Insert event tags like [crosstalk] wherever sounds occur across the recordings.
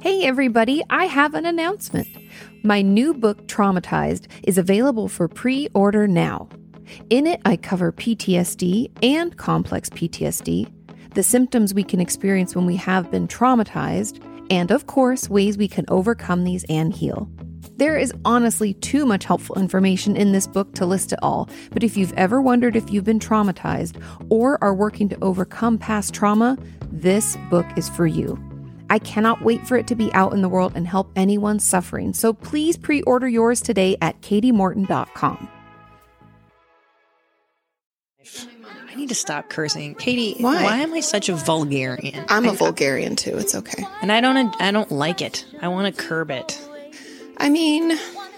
Hey, everybody, I have an announcement. My new book, Traumatized, is available for pre order now. In it, I cover PTSD and complex PTSD, the symptoms we can experience when we have been traumatized, and of course, ways we can overcome these and heal. There is honestly too much helpful information in this book to list it all, but if you've ever wondered if you've been traumatized or are working to overcome past trauma, this book is for you. I cannot wait for it to be out in the world and help anyone suffering. So please pre order yours today at katiemorton.com. I need to stop cursing, Katie. Why? Why am I such a vulgarian? I'm a vulgarian too. It's okay. and I don't. I don't like it. I want to curb it. I mean,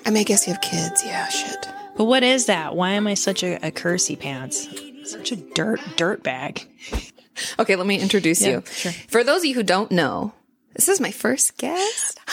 I mean, I guess you have kids. Yeah, shit. But what is that? Why am I such a, a cursy pants? Such a dirt dirt bag. Okay, let me introduce Yeah, you. sure. For those of you who don't know, this is my first guest. [gasps]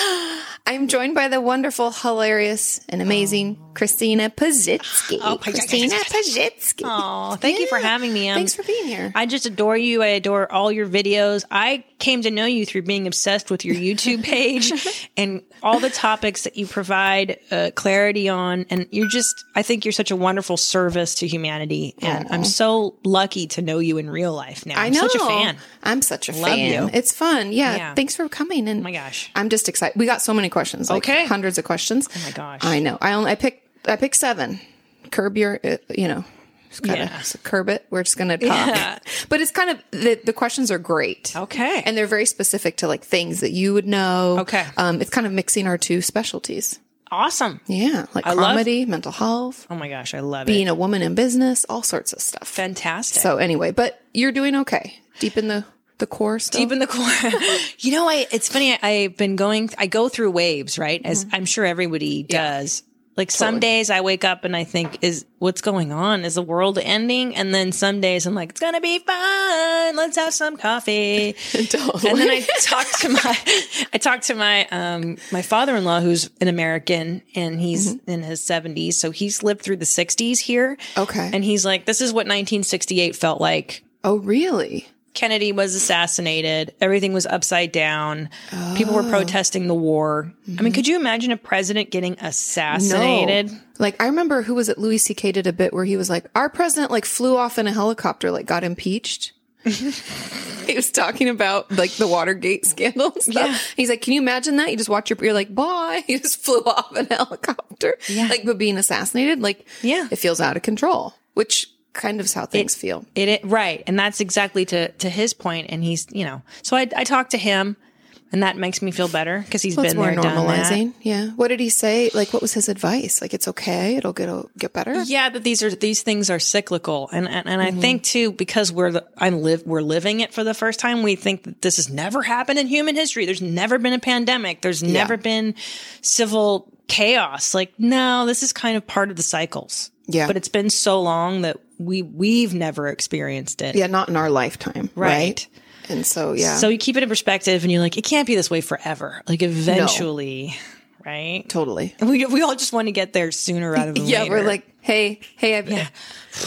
I'm joined by the wonderful, hilarious, and amazing Christina Pazsitzky. Oh. Christina Pazsitzky. Oh, thank you for having me. Um, Thanks for being here. I just adore you. I adore all your videos. I came to know you through being obsessed with your YouTube page [laughs] and all the topics that you provide uh, clarity on. And you're just, I think you're such a wonderful service to humanity. And I'm so lucky to know you in real life now. I I'm know. such a fan. I'm such a Love fan. you. It's fun. Yeah, Yeah. Thanks for coming. And Oh my gosh. I'm just excited. We got so many questions. Like Okay. Hundreds of questions. Oh my gosh. I know. I only I picked I picked seven. Curb your, uh, you know, just kind of Yeah. curb it. We're just gonna talk. Yeah. But it's kind of the the questions are great. Okay. and they're very specific to like things that you would know. Okay. um, it's kind of mixing our two specialties. Awesome. Yeah, like I love- comedy, mental health, Oh my gosh. I love being it. Being a woman in business, all sorts of stuff. Fantastic. So anyway, but you're doing okay. Deep in the the core still. deep in the core. [laughs] you know, I it's funny. I, I've been going. I go through waves, right? As I'm sure everybody does. Like some days I wake up and I think, is what's going on? Is the world ending? And then some days I'm like, it's gonna be fun. Let's have some coffee. [laughs] Totally. And then I talk to my, I talk to my, um, my father-in-law who's an American and he's in his seventies. So he's lived through the sixties here. Okay. And he's like, this is what 1968 felt like. oh, really? Kennedy was assassinated. Everything was upside down. People were oh. protesting the war. I mean, mm-hmm. could you imagine a president getting assassinated? No. Like I remember who was it? Louis C.K. did a bit where he was like, "Our president like flew off in a helicopter, like got impeached." [laughs] he was talking about like the Watergate scandal. Yeah. He's like, "Can you imagine that? You just watch your, you're like, bye." [laughs] He just flew off in a helicopter, Yeah. like, but being assassinated, like, Yeah. it feels out of control, which kind of how things feel. It, it right, and that's exactly to to his point. And he's you know, so I I talked to him, and that makes me feel better because he's Well, been more there, normalizing. Yeah. What did he say? Like, what was his advice? Like, it's okay. It'll get get better. Yeah, that these are these things are cyclical, and and, and Mm-hmm. I think too because we're the, I live we're living it for the first time. We think that this has never happened in human history. There's never been a pandemic. There's never been civil chaos. Like no, this is kind of part of the cycles. Yeah. but it's been so long that we we've never experienced it. Yeah, not in our lifetime, right? Right. And so, yeah, So you keep it in perspective, and you're like, it can't be this way forever. Like eventually, right? totally. We we all just want to get there sooner rather than Yeah, later. [laughs] Yeah, we're like, hey, hey, I've,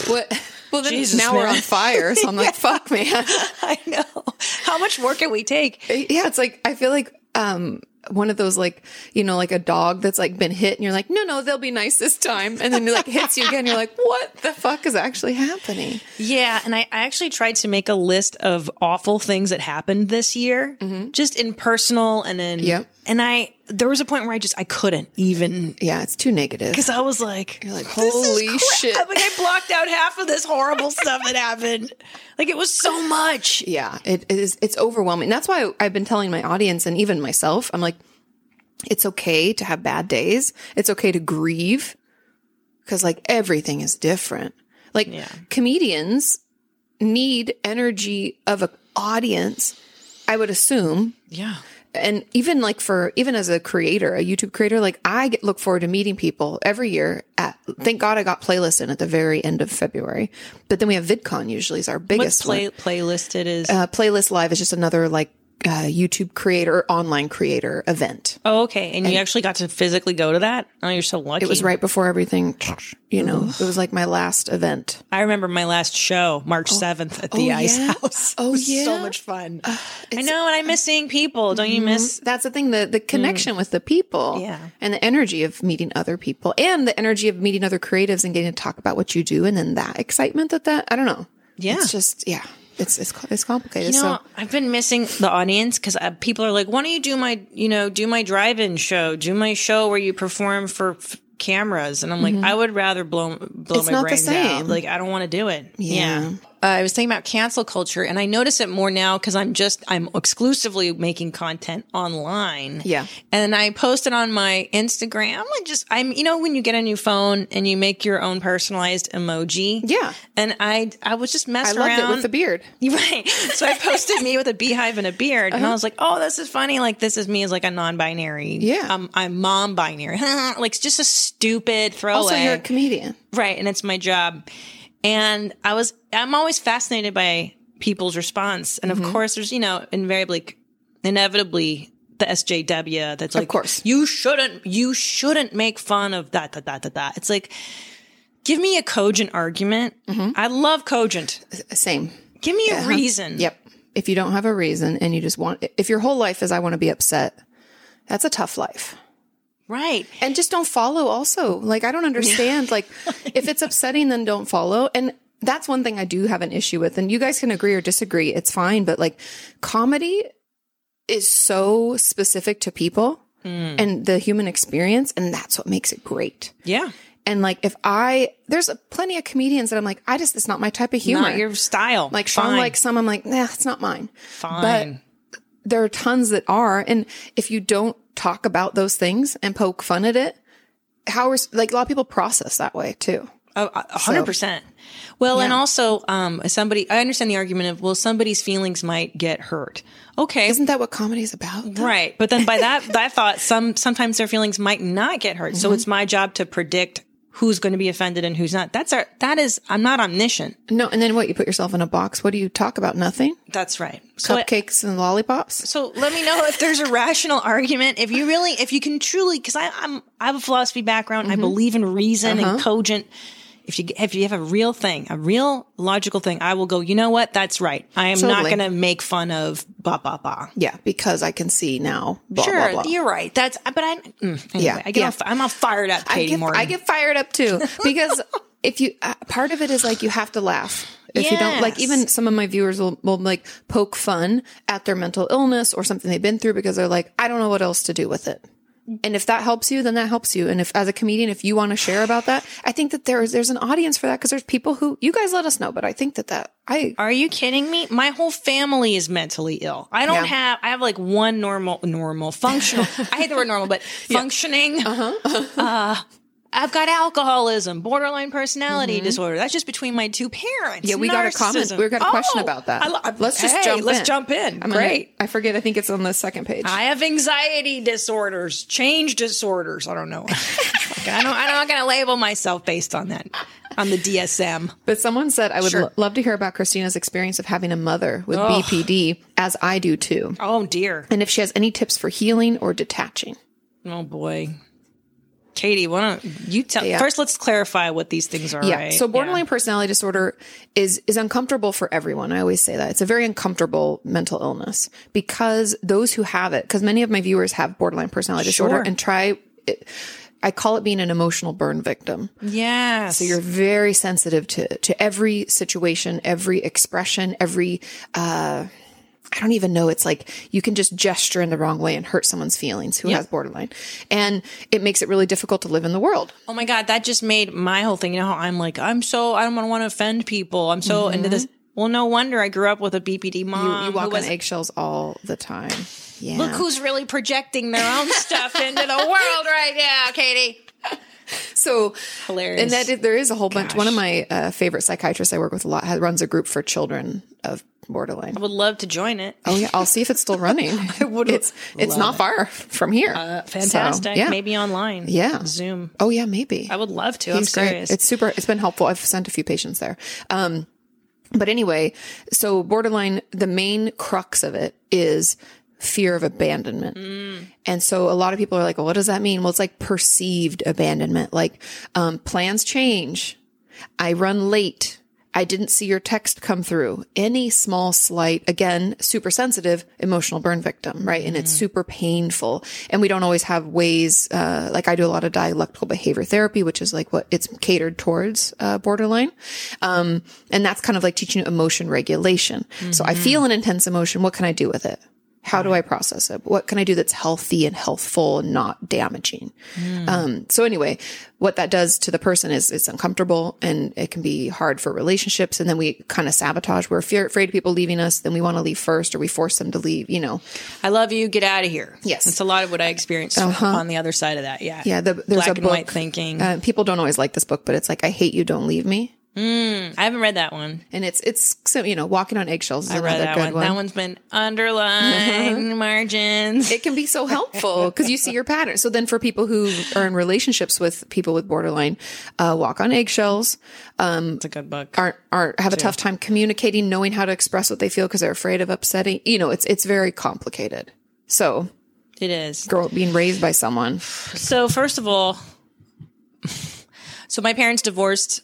what? Well, then Jesus, now we're on [laughs] fire. So I'm like, fuck, man. [laughs] I know. How much more can we take? Yeah, it's like I feel like um one of those like you know like a dog that's like been hit and you're like, no, no, they'll be nice this time, and then it like hits you again. You're like, what the fuck is actually happening? Yeah, and I, I actually tried to make a list of awful things that happened this year, mm-hmm. just in personal and in. Yep. And I there was a point where I just I couldn't even Yeah, it's too negative. because I was like, You're like, holy crap." shit. [laughs] Like I blocked out half of this horrible [laughs] stuff that happened. Like it was so much. Yeah, it is. It's overwhelming. That's why I've been telling my audience and even myself, I'm like, it's okay to have bad days. It's okay to grieve because like everything is different. Like Yeah. comedians need energy of an audience. I would assume Yeah. And even like for even as a creator, a YouTube creator, like I get, look forward to meeting people every year. At thank God I got playlist in at the very end of February, but then we have VidCon usually is our What's biggest play one. playlisted is Uh, playlist live is just another like uh, YouTube creator, online creator event. Oh, okay. And, you actually got to physically go to that? Oh, you're so lucky. It was right before everything, you know, it was like my last event. I remember my last show, March 7th at oh, the Oh, Ice yeah? House. Oh, [laughs] It was yeah? So much fun. Uh, I know, and I miss seeing people. Don't you mm-hmm. miss? That's the thing, the, the mm. connection with the people Yeah. and the energy of meeting other people and the energy of meeting other creatives and getting to talk about what you do. And then that excitement that that, I don't know. Yeah. It's just, yeah, it's, it's, it's complicated. You know, so I've been missing the audience because uh, people are like, "Why don't you do my, you know, do my drive-in show, do my show where you perform for f- cameras?" And I'm like, I would rather blow blow Mm-hmm. It's my brains out. Like, I don't want to do it. Yeah. Uh, I was thinking about cancel culture, and I notice it more now because I'm just I'm exclusively making content online. Yeah. and I posted on my Instagram. I just I'm you know when you get a new phone and you make your own personalized emoji. Yeah. and I I was just messing around it with the beard. [laughs] Right. So I posted me with a beehive and a beard, Uh-huh. and I was like, "Oh, this is funny. Like, this is me as like a non-binary. Yeah. I'm, I'm mom-binary. [laughs] like, it's just a stupid throwaway. Also, you're a comedian. right, and it's my job. And I was, I'm always fascinated by people's response, and Mm-hmm. of course, there's you know inevitably, inevitably the SJW that's like, of course. you shouldn't, you shouldn't make fun of that, that, that, that, that. It's like. Give me a cogent argument. Mm-hmm. I love cogent. Same. Give me a reason. Yep. If you don't have a reason and you just want, if your whole life is, I want to be upset, that's a tough life. Right. And just don't follow also. Like, I don't understand. Like, [laughs] if it's upsetting, then don't follow. And that's one thing I do have an issue with. And you guys can agree or disagree. It's fine. But like, comedy is so specific to people hmm. and the human experience. And that's what makes it great. Yeah. And like, if I, there's plenty of comedians that I'm like, I just, it's not my type of humor. Not your style. like, Sean like some, I'm like, nah, it's not mine. Fine. There are tons that are. And if you don't talk about those things and poke fun at it, how is, like, a lot of people process that way too. A a hundred percent. Well, and also, um, somebody, I understand the argument of, well, somebody's feelings might get hurt. Okay. Isn't that what comedy is about? right. But then by that, that thought, some, sometimes their feelings might not get hurt. Mm-hmm. So it's my job to predict who's going to be offended and who's not. That's our, that is, I'm not omniscient. No. And then what? You put yourself in a box. What do you talk about? Nothing? That's right. So I- Cupcakes and lollipops? So let me know if there's a rational argument. If you really, if you can truly, because I'm, I have a philosophy background. Mm-hmm. I believe in reason Uh-huh. and cogent. If you if you have a real thing, a real logical thing, I will go. You know what? That's right. I am not going to make fun of ba ba ba. Yeah. Because I can see now. Blah, Sure, blah, blah. you're right. That's but I. Mm, anyway, Yeah, I get yeah. all, I'm all fired up, I Katie get, Morton. I get fired up too [laughs] because if you uh, part of it is like you have to laugh. If you don't like, even some of my viewers will, will like poke fun at their mental illness or something they've been through because they're like, I don't know what else to do with it. And if that helps you, then that helps you. And if as a comedian, if you want to share about that, I think that there is there's an audience for that because there's people who you guys let us know. But I think that that I Are you kidding me? My whole family is mentally ill. I don't Yeah. have. I have like one normal, normal, functional. [laughs] I hate the word normal, but functioning. Uh-huh. uh I've got alcoholism, borderline personality disorder. That's just between my two parents. Mm-hmm. Yeah, we got a comment- we got a question Oh, about that. Lo- Let's just hey, jump Let's in. jump in. I'm gonna- Great. I forget. I think it's on the second page. I have anxiety disorders, change disorders. I don't know. [laughs] I don't. I'm not going to label myself based on that, on the DSM. But someone said I would Sure. lo- love to hear about Christina's experience of having a mother with BPD, as I do too, Oh dear. and if she has any tips for healing or detaching. Oh boy. Katie, why don't you tell Yeah. first? Let's clarify what these things are. Yeah. right? So borderline personality disorder is is uncomfortable for everyone. I always say that it's a very uncomfortable mental illness because those who have it, because many of my viewers have borderline personality disorder, and try. It, I call it being an emotional burn victim. Yeah. Yes. So you're very sensitive to to every situation, every expression, every uh I don't even know. It's like you can just gesture in the wrong way and hurt someone's feelings who has borderline. And it makes it really difficult to live in the world. Oh my God, that just made my whole thing. You know how I'm like, I'm so, I don't want to offend people. I'm so into this. Well, no wonder I grew up with a BPD mom. Mm-hmm. You, you who walk on eggshells all the time. Yeah. Look who's really projecting their own stuff into the world right now, Katie. [laughs] so Hilarious. And that is, there is a whole bunch. One of my uh, favorite psychiatrists I work with a lot has, runs a group for children of borderline. I would love to join it. Oh yeah, I'll see if it's still [laughs] running. it's it's not far from here. Uh, fantastic. So, yeah. Maybe online. Yeah. Zoom. Oh yeah, maybe. I would love to. I'm He's great. serious. It's super. It's been helpful. I've sent a few patients there. Um, But anyway, so borderline, the main crux of it is fear of abandonment. And so a lot of people are like, well, what does that mean? Well, it's like perceived abandonment. Like, um, plans change. I run late. I didn't see your text come through. Any small slight, again, super sensitive, emotional burn victim, right? And it's super painful. And we don't always have ways, uh, like I do a lot of dialectical behavior therapy, which is like what it's catered towards, uh, borderline. Um, and that's kind of like teaching emotion regulation. So I feel an intense emotion. What can I do with it? How do I process it? What can I do that's healthy and healthful and not damaging? Um, so anyway, what that does to the person is it's uncomfortable and it can be hard for relationships. And then we kind of sabotage. We're fear, afraid of people leaving us. Then we want to leave first or we force them to leave, you know? I love you. Get out of here. Yes. That's a lot of what I experienced on the other side of that. Yeah. Yeah. The, there's Black a and white thinking. Uh, people don't always like this book, but it's like, I hate you. Don't leave me. I haven't read that one. And it's, it's, so, you know, walking on eggshells is I read that one. one. That one's been underlined margins. it can be so helpful because you see your pattern. So then for people who are in relationships with people with borderline, uh, walk on eggshells, Um, It's a good book. aren't, aren't, have a tough time communicating, knowing how to express what they feel because they're afraid of upsetting. You know, it's, it's very complicated. So It is. girl being raised by someone. So first of all, [laughs] so my parents divorced.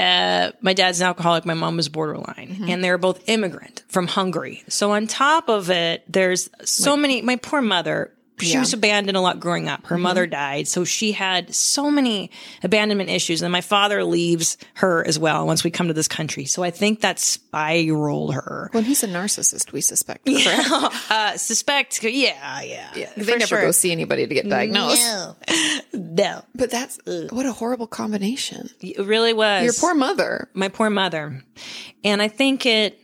Uh, my dad's an alcoholic. My mom was borderline, and they were both immigrant from Hungary. So on top of it, there's so many. My poor mother. She Yeah. was abandoned a lot growing up. Her mother died, so she had so many abandonment issues. And my father leaves her as well once we come to this country. So I think that spiraled her. When he's a narcissist, we suspect. Correct? [laughs] Uh, suspect, yeah, yeah, They never sure. go see anybody to get diagnosed. No, no, But that's what a horrible combination. it really was. Your poor mother. my poor mother. And I think it,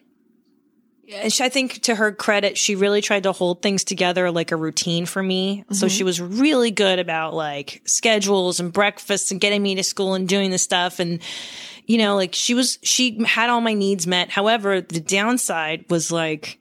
I think to her credit, she really tried to hold things together like a routine for me. So mm-hmm. she was really good about like schedules and breakfasts and getting me to school and doing the stuff. And, you know, like she was, she had all my needs met. However, the downside was like,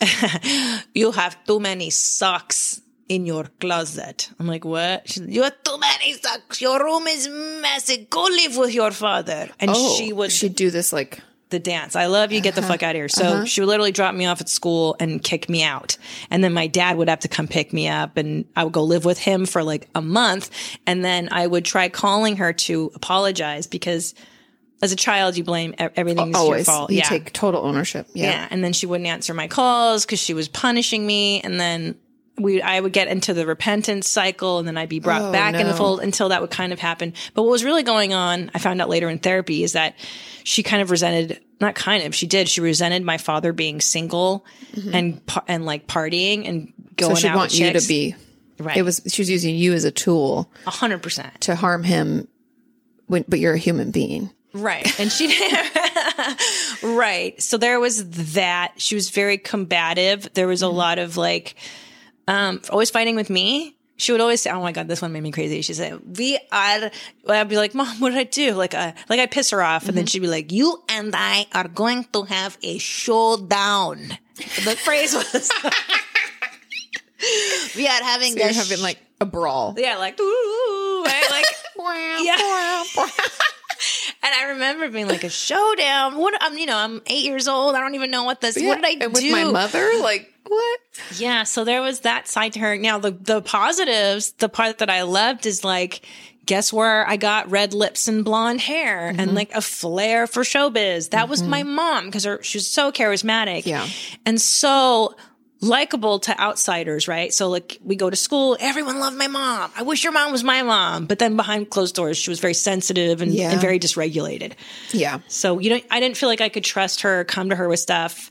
[laughs] you have too many socks in your closet. I'm like, what? She's, you have too many socks. Your room is messy. Go live with your father. And Oh, she would she'd do this like the dance. I love you. Get the uh-huh. fuck out of here. So uh-huh. she would literally drop me off at school and kick me out. And then my dad would have to come pick me up and I would go live with him for like a month. And then I would try calling her to apologize because as a child, you blame everything's your fault. You yeah. take total ownership. Yeah. Yeah. And then she wouldn't answer my calls because she was punishing me. And then we, I would get into the repentance cycle and then I'd be brought Oh, back in the fold until that would kind of happen. But what was really going on, I found out later in therapy is that she kind of resented, not kind of, she did, she resented my father being single and, par- and like partying and Mm-hmm. So going she'd out want you to be. right. It was she was using you as a tool a hundred percent. to harm him, when, but you're a human being. Right. And she did. [laughs] Right. So there was that. She was very combative. There was a lot of like um always fighting with me. She would always say, "Oh my god, this one made me crazy." She'd say, "We are." I'd be like, "Mom, what did I do?" Like, uh, like I piss her off, and then she'd be like, "You and I are going to have a showdown." The phrase was, [laughs] "We are having So a having like a brawl. yeah, like ooh, right? like." [laughs] Yeah. [laughs] And I remember being like a showdown. What I'm, you know, I'm eight years old. I don't even know what this. Yeah, what did I and do? with my mother? Like what? Yeah, so there was that side to her. Now the the positives, the part that I loved is like, guess where I got red lips and blonde hair Mm-hmm. and like a flair for showbiz. That was my mom because she was so charismatic. Yeah. and so likable to outsiders, right? So like we go to school, everyone loved my mom. I wish your mom was my mom, but then behind closed doors, she was very sensitive and, Yeah. and very dysregulated. Yeah. So you know, I didn't feel like I could trust her, come to her with stuff.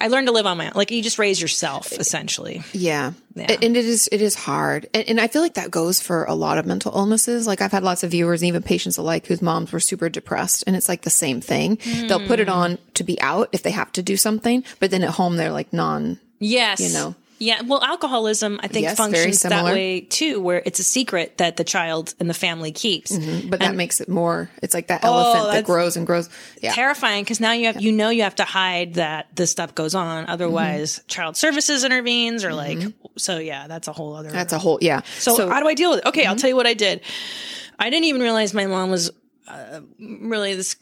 I learned to live on my own. Like you just raise yourself, essentially. Yeah. Yeah. And it is it is hard. And, and I feel like that goes for a lot of mental illnesses. Like I've had lots of viewers and even patients alike whose moms were super depressed and it's like the same thing. They'll put it hmm. on to be out if they have to do something, but then at home they're like non Yes. You know. Yeah. Well, alcoholism, I think, Yes, functions that way too, where it's a secret that the child and the family keeps. but that makes it more it's like that elephant that Oh, grows and grows. Yeah. Terrifying because now you have, you know, you have to hide that this stuff goes on. Otherwise, child services intervenes or like, so yeah, that's a whole other. That's a whole yeah. So, how do I deal with it? Okay, Mm-hmm. I'll tell you what I did. I didn't even realize my mom was uh, really this.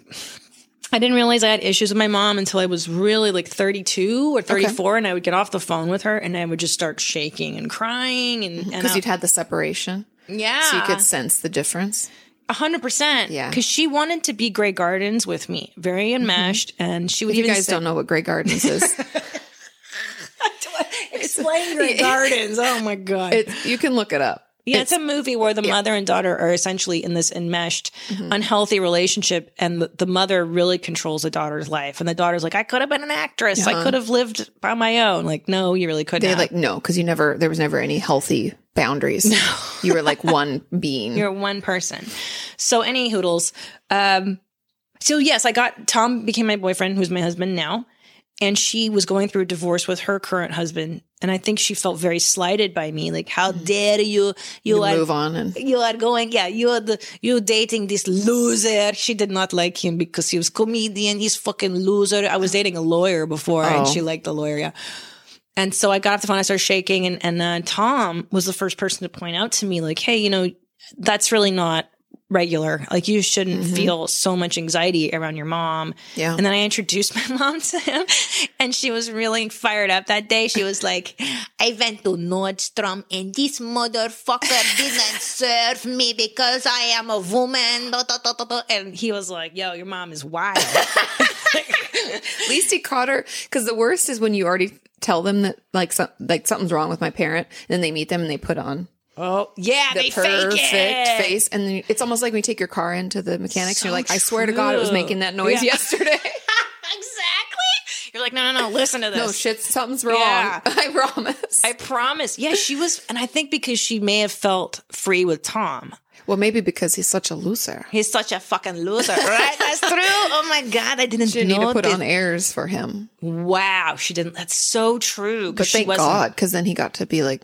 I didn't realize I had issues with my mom until I was really like 32 or 34 and I would get off the phone with her and I would just start shaking and crying and, mm-hmm. Because I- you'd had the separation. yeah. So you could sense the difference. A hundred percent. Yeah. Because she wanted to be Grey Gardens with me, very mm-hmm. enmeshed, and she would If you guys say, don't know what Grey Gardens is, [laughs] [laughs] explain Grey Gardens. Oh my god. it, you can look it up. Yeah, it's, a movie where the mother and daughter are essentially in this enmeshed, unhealthy relationship, and the, the mother really controls the daughter's life, and the daughter's like, "I could have been an actress. I could have lived by my own." Like, no, you really couldn't. They have. like no, because you never there was never any healthy boundaries. You were like [laughs] one being. You're one person. So any hoodles. Um, so yes, I got Tom became my boyfriend, who's my husband now, and she was going through a divorce with her current husband, and I think she felt very slighted by me. Like, how dare you? You are move on and [laughs] you are going, yeah, you are the you're dating this loser. She did not like him because he was comedian. He's fucking loser. I was dating a lawyer before, and Oh. she liked the lawyer. Yeah. And so I got off the phone, I started shaking, and and uh, Tom was the first person to point out to me, like, hey, you know, that's really not regular. Like, you shouldn't mm-hmm. feel so much anxiety around your mom. Yeah. And then I introduced [laughs] my mom to him, and she was really fired up that day. She was like, I went to Nordstrom, and this motherfucker didn't [laughs] serve me because I am a woman. And he was like, yo, your mom is wild. [laughs] at least he caught her. Because the worst is when you already tell them that like some, like something's wrong with my parent, and then they meet them and they put on oh, yeah, the they fake perfect it. face, and then it's almost like when you take your car into the mechanics, and you're like, I swear to God, it was making that noise Yeah. [laughs] [laughs] yesterday. exactly. You're like, no, no, no. Listen to this. no shit, something's wrong. Yeah. [laughs] I promise. I promise. Yeah, she was, and I think because she may have felt free with Tom. well, maybe because he's such a loser. He's such a fucking loser, right? That's true. Oh my god, I didn't She didn't need to put this. on airs for him. Wow, she didn't. That's so true. But thank. God, because then he got to be like,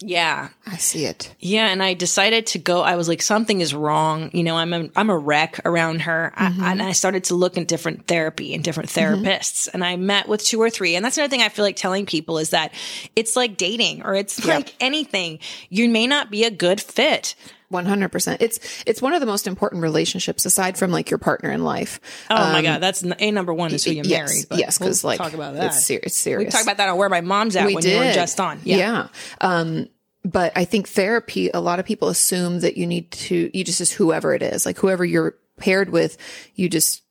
Yeah, I see it. yeah. And I decided to go. I was like, something is wrong. You know, I'm a, I'm a wreck around her. Mm-hmm. I, and I started to look at different therapy and different therapists. And I met with two or three. And that's another thing I feel like telling people is that it's like dating or it's like anything. You may not be a good fit. One hundred percent. It's it's one of the most important relationships aside from like your partner in life. Oh my god, that's a number one is who you Um, yes, marry. but yes, because we'll like talk about that. It's, ser- it's we serious. talked about that on where my mom's at we when did you were just on. Yeah. Um, but I think therapy. A lot of people assume that you need to. You just just whoever it is, like whoever you're paired with, you just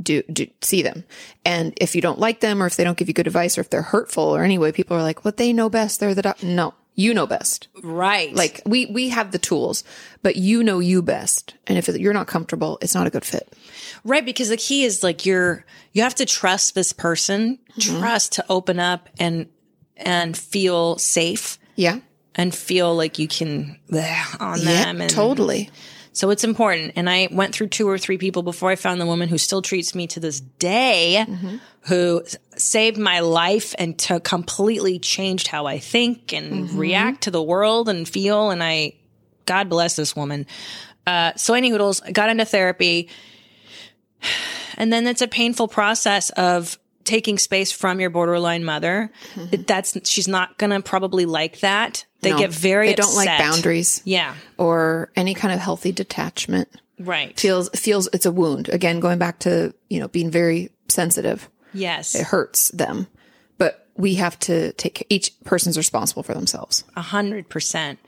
do, do see them. And if you don't like them, or if they don't give you good advice, or if they're hurtful, or anyway, people are like, "What they know best. They're the doc-. no." You know best. right. Like we we have the tools, but you know you best. And if you're not comfortable, it's not a good fit. right because the key is like you're you have to trust this person, Mm-hmm. trust to open up and and feel safe Yeah. and feel like you can bleh, on Yeah. them. And Totally. So it's important. And I went through two or three people before I found the woman who still treats me to this day, who s- saved my life and to completely changed how I think and react to the world and feel. And I, God bless this woman. Uh, so any hoodles, I got into therapy. [sighs] And then it's a painful process of taking space from your borderline mother. It- That's, she's not going to probably like that. They No, get very They don't like boundaries Yeah. or any kind of healthy detachment. Right. feels feels it's a wound again going back to you know being very sensitive Yes. it hurts them but we have to take each person's responsible for themselves A hundred percent.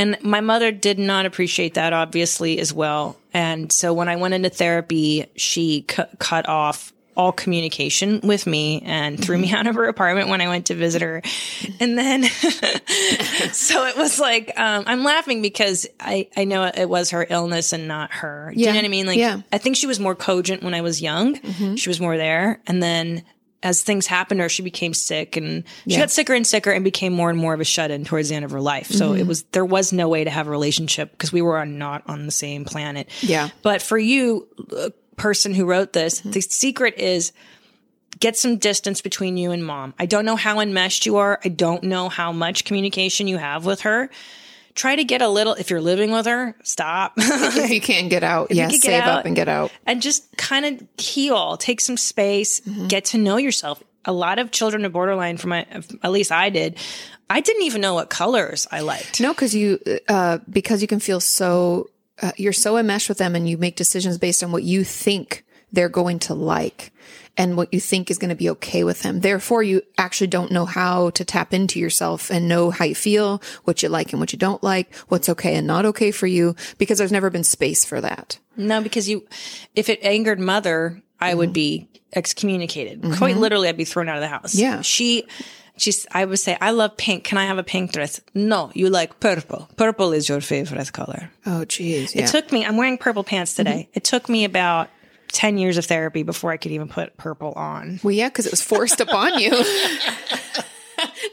And my mother did not appreciate that, obviously, as well. And so when I went into therapy, she cu- cut off all communication with me and threw me [laughs] out of her apartment when I went to visit her. And then, [laughs] so it was like, um, I'm laughing because I, I know it was her illness and not her. Do you know what I mean? Like, Yeah. I think she was more cogent when I was young. She was more there. And then as things happened to her, she became sick and she got sicker and sicker and became more and more of a shut in towards the end of her life. So Mm-hmm. it was, there was no way to have a relationship because we were not on the same planet. Yeah. But for you, person who wrote this, Mm-hmm. the secret is get some distance between you and mom. I don't know how enmeshed you are. I don't know how much communication you have with her. Try to get a little, if you're living with her, stop. if you can't get [laughs] out yes get save out- up and get out and just kind of heal, take some space, get to know yourself. A lot of children of borderline, from my, at least I did, I didn't even know what colors I liked. no because you uh because you can feel so uh, you're so enmeshed with them and you make decisions based on what you think they're going to like and what you think is going to be okay with them. Therefore, you actually don't know how to tap into yourself and know how you feel, what you like and what you don't like, what's okay and not okay for you, because there's never been space for that. No, because you, if it angered mother, I would be excommunicated. Quite literally, I'd be thrown out of the house. Yeah. She, she's, I would say, I love pink. Can I have a pink dress? No, you like purple. Purple is your favorite color. Oh, geez. Yeah. It took me, I'm wearing purple pants mm-hmm. today. It took me about 10 years of therapy before I could even put purple on. well, yeah, because it was forced upon you. [laughs]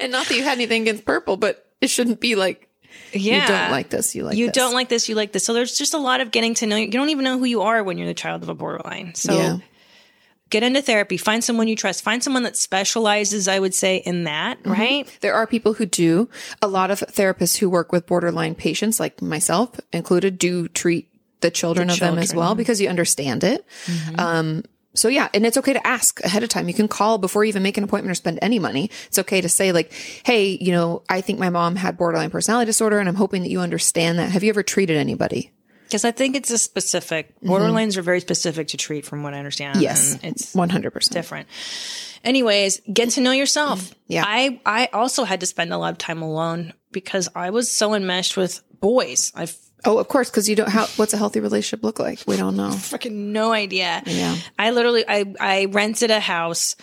and not that you had anything against purple, but it shouldn't be like, Yeah. you don't like this, you like you this. don't like this, you like this. So there's just a lot of getting to know you. You don't even know who you are when you're the child of a borderline. So Yeah. Get into therapy, find someone you trust, find someone that specializes, I would say, in that, Mm-hmm. right? There are people who do. A lot of therapists who work with borderline patients, like myself included, do treat the children of them as well because you understand it. Um, so yeah, and it's okay to ask ahead of time. You can call before you even make an appointment or spend any money. It's okay to say like, "Hey, you know, I think my mom had borderline personality disorder, and I'm hoping that you understand that. Have you ever treated anybody?" Because I think it's a specific, borderlines are very specific to treat from what I understand. Mm-hmm. Yes, and it's one hundred percent. different. Anyways, get to know yourself. Mm, Yeah. I, I also had to spend a lot of time alone because I was so enmeshed with boys. I've Oh, of course, because you don't. How? What's a healthy relationship look like? We don't know. freaking no idea. Yeah. I literally I I rented a house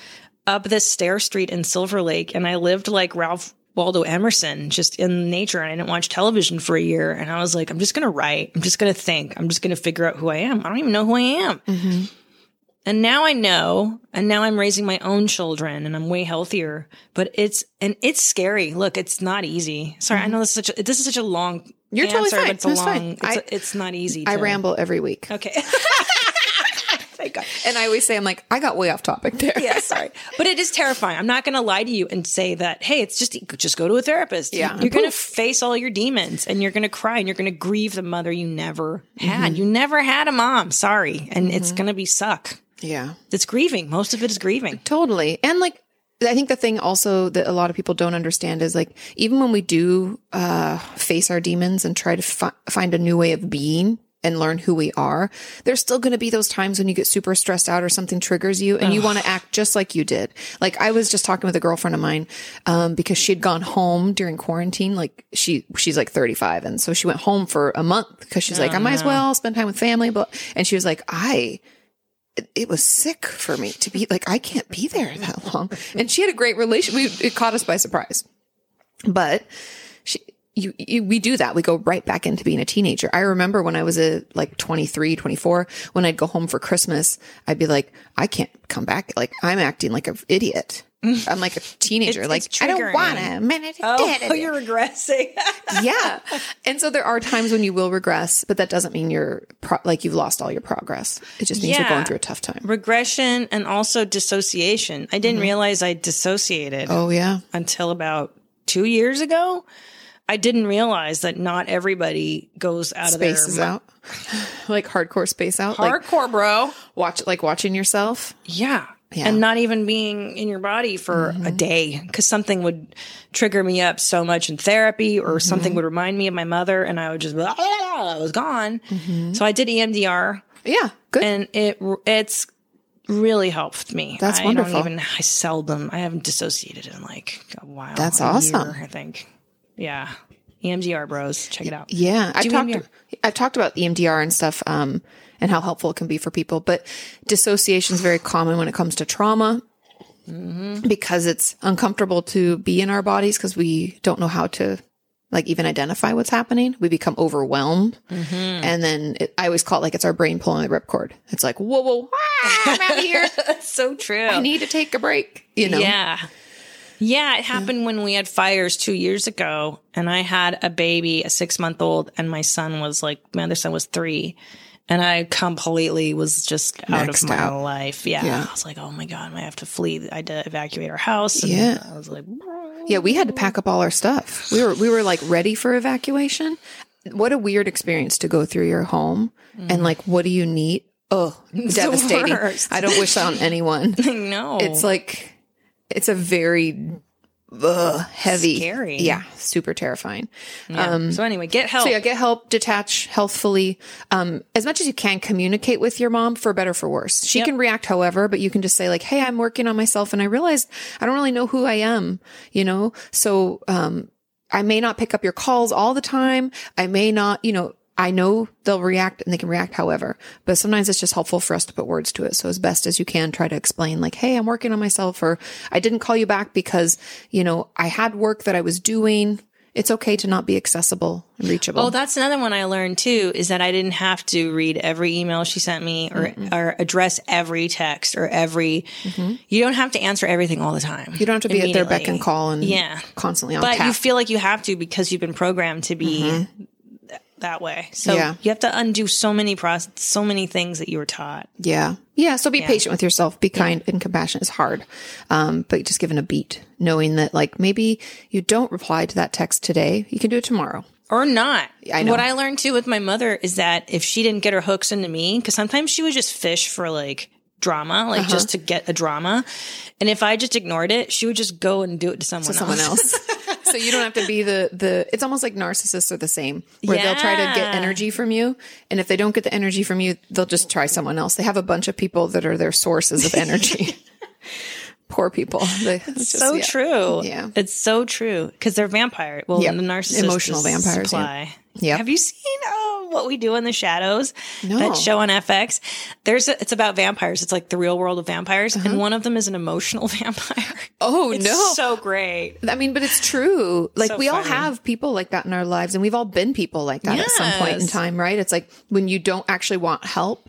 up this stair street in Silver Lake and I lived like Ralph Waldo Emerson, just in nature. And I didn't watch television for a year. And I was like, I'm just gonna write. I'm just gonna think. I'm just gonna figure out who I am. I don't even know who I am. Mm-hmm. And now I know, and now I'm raising my own children and I'm way healthier, but it's, and it's scary. Look, it's not easy. Sorry. I mm-hmm. know this is such a, this is such a long You're totally answer, fine. but it's a long, fine. it's, I- a- it's not easy. I ramble every week, Okay. [laughs] Thank God. and I always say, "I'm like, I got way off topic there." yeah, sorry. But it is terrifying. I'm not going to lie to you and say that, hey, it's just, just go to a therapist. Yeah. You're going to face all your demons and you're going to cry and you're going to grieve the mother you never had. You never had a mom. Sorry. And it's going to be suck. yeah. It's grieving. Most of it is grieving. Totally. And like, I think the thing also that a lot of people don't understand is like, even when we do uh, face our demons and try to fi- find a new way of being and learn who we are, there's still going to be those times when you get super stressed out or something triggers you and you want to act just like you did. Like I was just talking with a girlfriend of mine, um, because she had gone home during quarantine. Like she, she's like 35. And so she went home for a month because she's like, I might as well spend time with family. But, and she was like, I, it was sick for me to be like I can't be there that long. And she had a great relation. We it caught us by surprise, but. You, you, we do that. We go right back into being a teenager. I remember when I was a like 23, 24, when I'd go home for Christmas, I'd be like, I can't come back. Like I'm acting like an idiot. I'm like a [laughs] teenager. It's- like it's I don't want to. Man, Oh, [laughs] you're regressing. [laughs] yeah. And so there are times when you will regress, but that doesn't mean you're pro- like you've lost all your progress. It just means you're going through a tough time. Regression and also dissociation. I didn't mm-hmm. realize I dissociated Oh yeah. until about two years ago. I didn't realize that not everybody goes out spaces of their out [laughs] like hardcore space out like hardcore, bro. watch like watching yourself Yeah. Yeah. And not even being in your body for a mm-hmm. day because something would trigger me up so much in therapy or mm-hmm. something would remind me of my mother and I would just, blah, blah, blah, I was gone. Mm-hmm. So I did EMDR yeah good and it it's really helped me. That's I wonderful. don't even, I seldom, I haven't dissociated in like a while. That's a awesome. year, I think. Yeah. EMDR bros, check it out. yeah i've talked EMDR. i've talked about emdr and stuff um and how helpful it can be for people but dissociation is very common when it comes to trauma Mm-hmm. because it's uncomfortable to be in our bodies because we don't know how to like even identify what's happening we become overwhelmed Mm-hmm. and then it, i always call it like it's our brain pulling the ripcord it's like whoa whoa ah, i'm out of here [laughs] That's so true. i need to take a break you know Yeah. Yeah, it happened when we had fires two years ago, and I had a baby, a six month old, and my son was like, my other son was three. And I completely was just out Maxed of my out. life. Yeah. Yeah. I was like, oh my God, I have to flee. I had to evacuate our house. And Yeah. I was like, Yeah, we had to pack up all our stuff. We were we were like ready for evacuation. What a weird experience to go through your home and mm. like what do you need? Oh, [laughs] devastating. I don't wish that on anyone. [laughs] no. It's like it's a very ugh, heavy. Scary. Yeah, super terrifying. Yeah. so anyway, get help. So yeah, get help, detach healthfully. Um, as much as you can communicate with your mom for better for worse. She Yep. can react however, but you can just say like, Hey, I'm working on myself and I realized I don't really know who I am, you know? So, um, I may not pick up your calls all the time. I may not, you know, I know they'll react and they can react however, but sometimes it's just helpful for us to put words to it. So as best as you can, try to explain like, Hey, I'm working on myself or I didn't call you back because, you know, I had work that I was doing. It's okay to not be accessible and reachable. Oh, that's another one I learned too is that I didn't have to read every email she sent me or, or address every text or every, you don't have to answer everything all the time. Mm-hmm. you don't have to be at their beck and call and Yeah. constantly on But tap. you feel like you have to because you've been programmed to be th- that way. So Yeah. you have to undo so many process, so many things that you were taught. Yeah. Yeah. So be patient with yourself. Be kind and compassionate is hard. Um, but just given a beat, knowing that like maybe you don't reply to that text today, you can do it tomorrow. Or not. I know. What I learned too with my mother is that if she didn't get her hooks into me, because sometimes she would just fish for like drama, like Uh-huh. just to get a drama. And if I just ignored it, she would just go and do it to someone, to someone else. [laughs] so you don't have to be the the. It's almost like narcissists are the same, where they'll try to get energy from you, and if they don't get the energy from you, they'll just try someone else. They have a bunch of people that are their sources of energy. [laughs] Poor people. They, it's just- so yeah. true. Yeah. It's so true. Because they're vampire. Well, Yep. the narcissist Emotional vampires, Supply. Yep. Have you seen oh, what we do in the shadows? No. That show on FX. There's a, it's about vampires. It's like the real world of vampires, and one of them is an emotional [laughs] vampire. Uh-huh. Oh It's no! so great. I mean, but it's true. Like So we all have people like that in our lives and we've all been people like that at some point in time, right? It's like when you don't actually want help,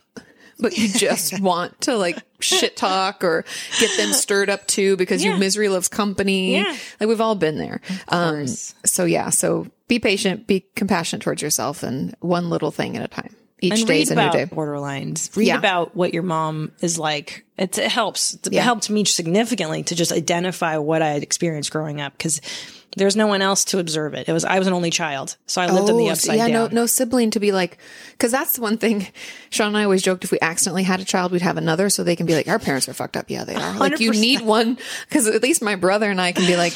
but you just [laughs] want to like shit talk or get them [laughs] stirred up too because Yeah. you misery loves company. Yeah. Like we've all been there. Um, so yeah, so be patient, be compassionate towards yourself and one little thing at a time. Each And day is a new day. borderlines. Read Yeah. about what your mom is like. It, it helps. It Yeah. helped me significantly to just identify what I had experienced growing up because there's no one else to observe it. It was I was an only child, so I lived in the Oh, upside yeah, down. no, no sibling to be like, because that's the one thing. Sean and I always joked if we accidentally had a child, we'd have another, so they can be like, our parents are fucked up. Yeah, they are. Like you 100%. [laughs] need one, because at least my brother and I can be like,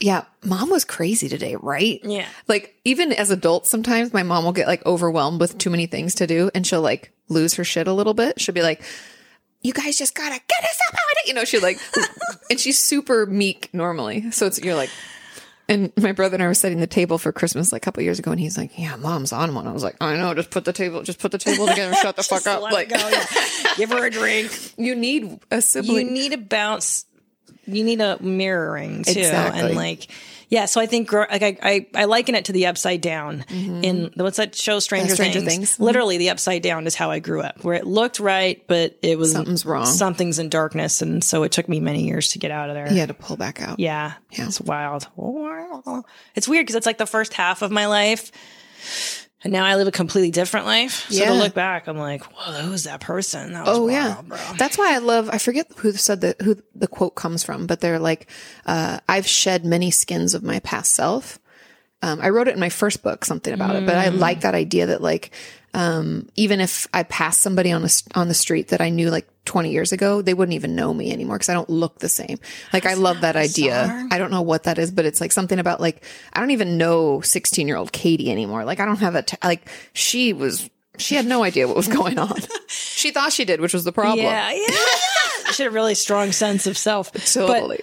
yeah, mom was crazy today, right? Yeah. Like even as adults, sometimes my mom will get like overwhelmed with too many things to do, and she'll like lose her shit a little bit. She'll be like. You guys just gotta get us up of it. You know, she like, [laughs] and she's super meek normally. So it's, you're like, and my brother and I were setting the table for Christmas like a couple years ago, and he's like, "Yeah, mom's on one." I was like, "I know, just put the table, just put the table together, and shut the [laughs] fuck up." Like, go. Yeah. [laughs] Give her a drink. you need a sibling. You need a bounce. You need a mirroring too, Exactly. and like. Yeah, so I think like I, I, I liken it to the upside down in what's that show Stranger, Mm-hmm. Stranger Things. Things. Mhm. Literally, the upside down is how I grew up, where it looked right, but it was Something's wrong. Something's in darkness, and so it took me many years to get out of there. you had to pull back out. Yeah, Yeah, it's wild. It's weird because it's like the first half of my life, and now I live a completely different life. So Yeah. to look back, I'm like, whoa, who's that person? That was Oh wild, yeah, bro. that's why I love. I forget who said that who the quote comes from, but they're like, uh, "I've shed many skins of my past self." Um, I wrote it in my first book, something about it, but I like that idea that like, um, even if I passed somebody on a, s- on the street that I knew like 20 years ago, they wouldn't even know me anymore because I don't look the same. Like I love that idea. I don't know what that is, but it's like something about like I don't even know 16 year old Katie anymore. Like I don't have a t- like she was. She had no idea what was going on. [laughs] she thought she did, which was the problem. Yeah, yeah. [laughs] she had a really strong sense of self. Totally.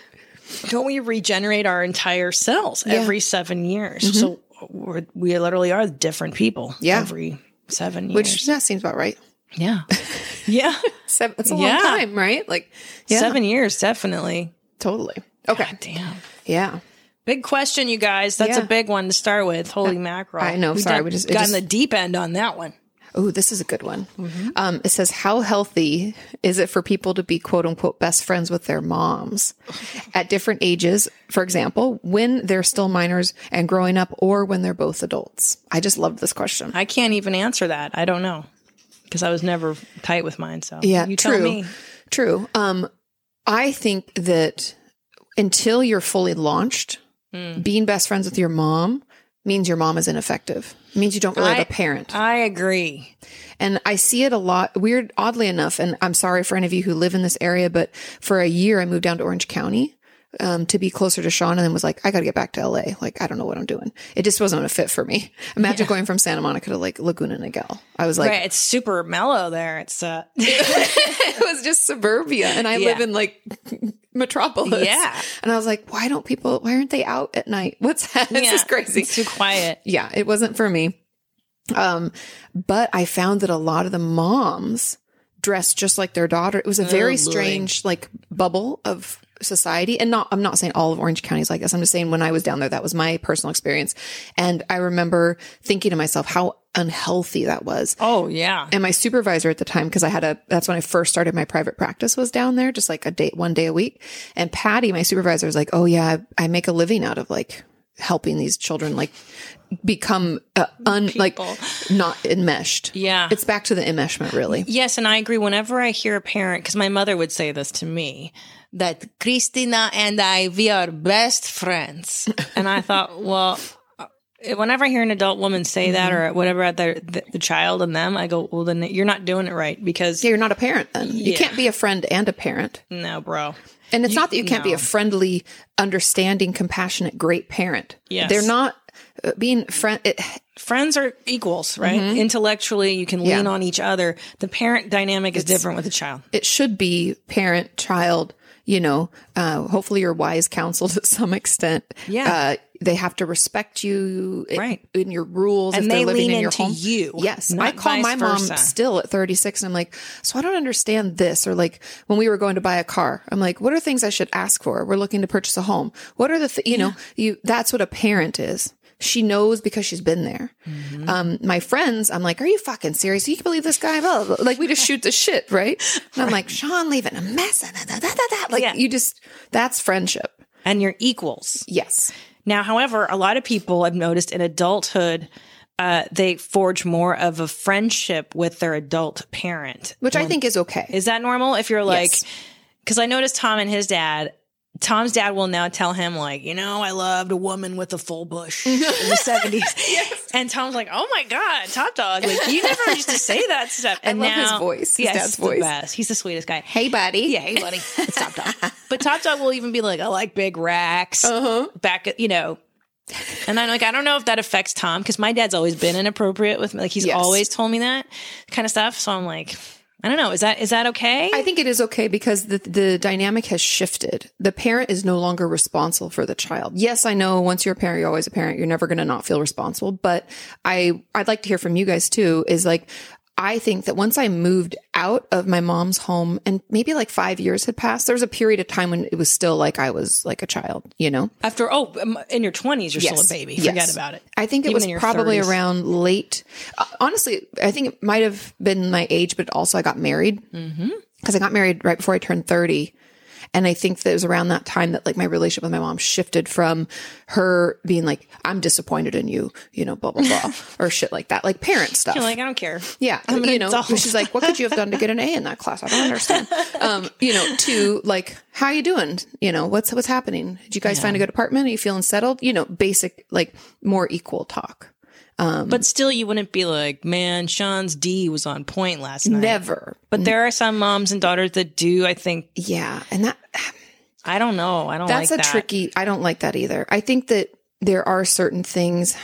But don't we regenerate our entire cells every seven years? So we're, we literally are different people. Mm-hmm. Yeah. every seven years. Which that seems about right. yeah, [laughs] yeah, Seven, it's a Yeah. long time, right? Like, yeah, seven years definitely. totally. Okay. Damn. Yeah. Big question, you guys. That's Yeah. a big one to start with. Holy mackerel! I know, We sorry, got, we just- got just- in the deep end on that one. Oh, this is a good one. Um, it says, How healthy is it for people to be quote unquote best friends with their moms [laughs] at different ages? For example, when they're still minors and growing up, or when they're both adults? I just love this question. I can't even answer that. I don't know because I was never tight with mine. So Yeah, you true. tell me. True. Um, I think that until you're fully launched, Hmm. being best friends with your mom means your mom is ineffective. It means you don't really I- have a parent. I agree. And I see it a lot, weird, oddly enough. And I'm sorry for any of you who live in this area, but for a year I moved down to Orange County. Um, to be closer to Sean and then was like, I got to get back to LA. Like, I don't know what I'm doing. It just wasn't a fit for me. Imagine going from Santa Monica to like Laguna Niguel. I was like, right. It's super mellow there. It's uh, [laughs] it was just suburbia and I live in like [laughs] metropolis. Yeah. And I was like, why don't people, why aren't they out at night? What's that? [laughs] This is crazy. It's too quiet. yeah, it wasn't for me. Um, but I found that a lot of the moms dressed just like their daughter. It was a very boy. strange like bubble of society. And not, I'm not saying all of Orange County is like this. I'm just saying when I was down there, that was my personal experience. And I remember thinking to myself how unhealthy that was. Oh yeah. And my supervisor at the time, because I had a, that's when I first started my private practice was down there, just like a day, one day a week. And Patty, my supervisor was like, Oh yeah, I, I make a living out of like helping these children like become uh, un, like not enmeshed. Yeah. It's back to the enmeshment really. Yes, and I agree. Whenever I hear a parent, because my mother would say this to me, that Christina and I, we are best friends. and I thought, [laughs] well, uh, whenever I hear an adult woman say that or whatever at the, the, the child and them, I go, well, then you're not doing it right because Yeah, you're not a parent then. You can't be a friend and a parent. no, bro. And it's not that you can't be a friendly, understanding, compassionate, great parent. Yes. They're not uh, being friend. It, Friends are equals, right? Intellectually, you can lean Mm-hmm. Yeah. on each other. The parent dynamic is different with the child. it should be parent child you know uh, hopefully you're wise counsel [laughs] to some extent. Yeah. uh, they have to respect you Right. in your rules And if they lean in your into home. you, yes. i call my mom versa. still at 36 and i'm like so i don't understand this or like when we were going to buy a car i'm like what are things i should ask for? We're looking to purchase a home. What are the th- you know you that's what a parent is she knows because she's been there. Mm-hmm. Um, my friends, I'm like, are you fucking serious? You can believe this guy? Blah, blah, blah. Like we just shoot the shit, right? And I'm like, Sean leaving a mess. Da, da, da. Like Yeah. you just, that's friendship. And you're equals. Yes. Now, however, a lot of people I've noticed in adulthood, uh, they forge more of a friendship with their adult parent. Which I think is okay. Is that normal? If you're like, Yes. because I noticed Tom and his dad. Tom's dad will now tell him like, you know, I loved a woman with a full bush in [laughs] the seventies, and Tom's like, oh my god, Top Dog, like you never used to say that stuff. [laughs] And love his now, voice, his yes, dad's the voice. best. He's the sweetest guy. hey, buddy. Yeah, hey buddy, it's Top Dog. [laughs] But Top Dog will even be like, I like big racks. Uh-huh. Back, you know. And I'm like, I don't know if that affects Tom because my dad's always been inappropriate with me. Like he's Yes. always told me that kind of stuff. So I'm like, I don't know. Is that is that okay? I think it is okay because the the dynamic has shifted. The parent is no longer responsible for the child. Yes, I know once you're a parent, you're always a parent. You're never going to not feel responsible. But I I'd like to hear from you guys too. Is like I think that once I moved out of my mom's home and maybe like five years had passed, there was a period of time when it was still like I was like a child. You know. After oh, in your 20s, you're still a baby. Forget Yes. about it. I think it Even was probably 30s. around late. uh, honestly, I think it might have been my age, but also I got married because Mm-hmm. I got married right before I turned 30. And I think that it was around that time that like my relationship with my mom shifted from her being like, I'm disappointed in you, you know, blah, blah, blah, [laughs] or shit like that, like parent stuff. You're like, I don't care. Yeah, I'm you know, adult. she's like, "What could you have done to get an A in that class?" I don't understand. [laughs] Um, you know, to like, "How you doing?" You know, what's what's happening? Did you guys find a good apartment? Are you feeling settled? You know, basic like more equal talk. But still, you wouldn't be like, man, Sean's D was on point last night. Never. But there are some moms and daughters that do. I think Yeah, and that I don't know. I don't that's like a that. tricky. I don't like that either. I think that there are certain things.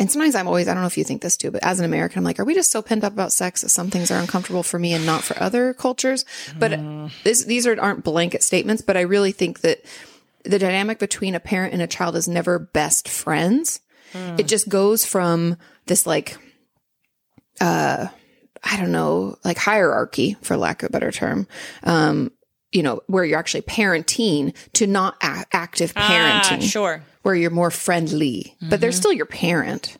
And sometimes I'm always, I don't know if you think this too, but as an American, I'm like, are we just so pent up about sex that some things are uncomfortable for me and not for other cultures? But Mm. this, these are, aren't blanket statements, but I really think that the dynamic between a parent and a child is never best friends. Mm. It just goes from this like, uh, I don't know, like hierarchy, for lack of a better term. Um, you know, where you're actually parenting to not a- active Ah, parenting sure. where you're more friendly, but they're still your parent.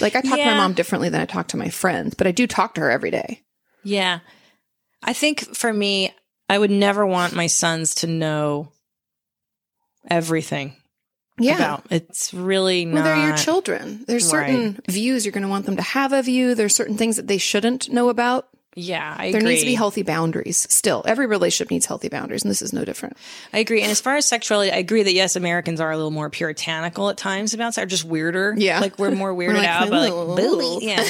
Like I talk to my mom differently than I talk to my friends, but I do talk to her every day. Yeah. I think for me, I would never want my sons to know everything Yeah. about. It's really well, they're your children. There's certain views you're going to want them to have of you. There's certain things that they shouldn't know about Yeah, I There agree. needs to be healthy boundaries. Still, every relationship needs healthy boundaries, and this is no different. I agree. And as far as sexuality, I agree that yes, Americans are a little more puritanical at times about sex, or just weirder. Yeah. like we're more [laughs] weirded like, out "Ooh." like booby. [laughs] Yeah,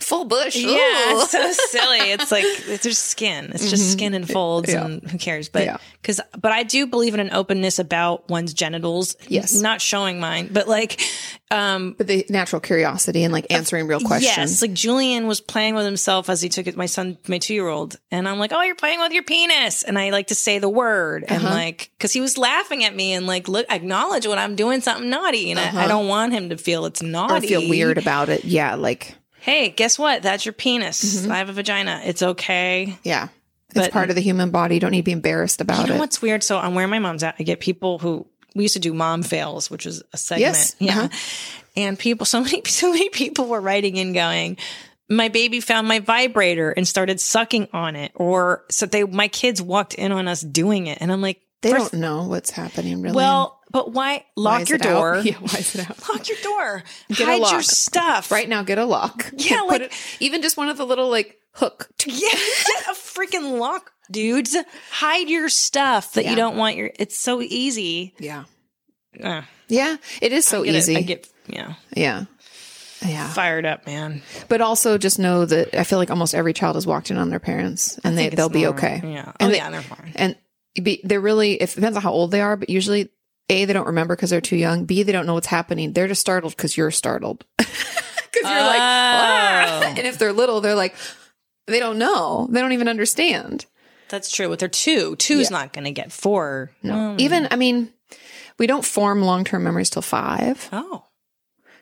Full bush. yeah, it's so silly. It's like it's just skin. It's just mm-hmm. skin and folds, Yeah. and who cares? But Yeah. because, but I do believe in an openness about one's genitals. Yes. not showing mine, but like, um, but the natural curiosity and like answering real questions. Yes, like Julian was playing with himself as he took it. My son, my two year old, and I'm like, "Oh, you're playing with your penis," and I like to say the word, and Uh-huh. like, because he was laughing at me, and like, look, acknowledge when I'm doing something naughty, and Uh-huh. I, I don't want him to feel it's or naughty, feel weird about it. Yeah, like Hey, guess what? That's your penis. Mm-hmm. I have a vagina. It's okay. yeah, it's But- part of the human body. You don't need to be embarrassed about it. You know it. what's weird? So I'm where my mom's at. I get people who we used to do mom fails, which was a segment. Yes. Yeah. Uh-huh. And people, so many, [laughs] so many people were writing in going, my baby found my vibrator and started sucking on it. Or so they, my kids walked in on us doing it. And I'm like, They don't know what's happening really. well, but why Why lock is your it out? door? [laughs] Yeah, why is it out? Lock your door. [laughs] Get a Hide your stuff. Right now, get a lock. Yeah, like- it- even just one of the little like hook. Yeah, get a freaking lock, dudes. Hide your stuff that Yeah. you don't want your. It's so easy. Yeah, Uh, yeah, it is so it- easy. I get yeah yeah, yeah. fired up, man. But also just know that I feel like almost every child has walked in on their parents, and they they'll be normal. okay. Yeah. and oh they, yeah, they're fine. and be, they're really it depends on how old they are, but usually a they don't remember because they're too young. B they don't know what's happening. They're just startled because you're startled. [laughs] Because you're like, "Ah." Oh. [laughs] and if they're little, they're like, they don't know. They don't even understand. That's true. With their two, two's not going to get four. No. Um, Even I mean, we don't form long term memories till five. Oh,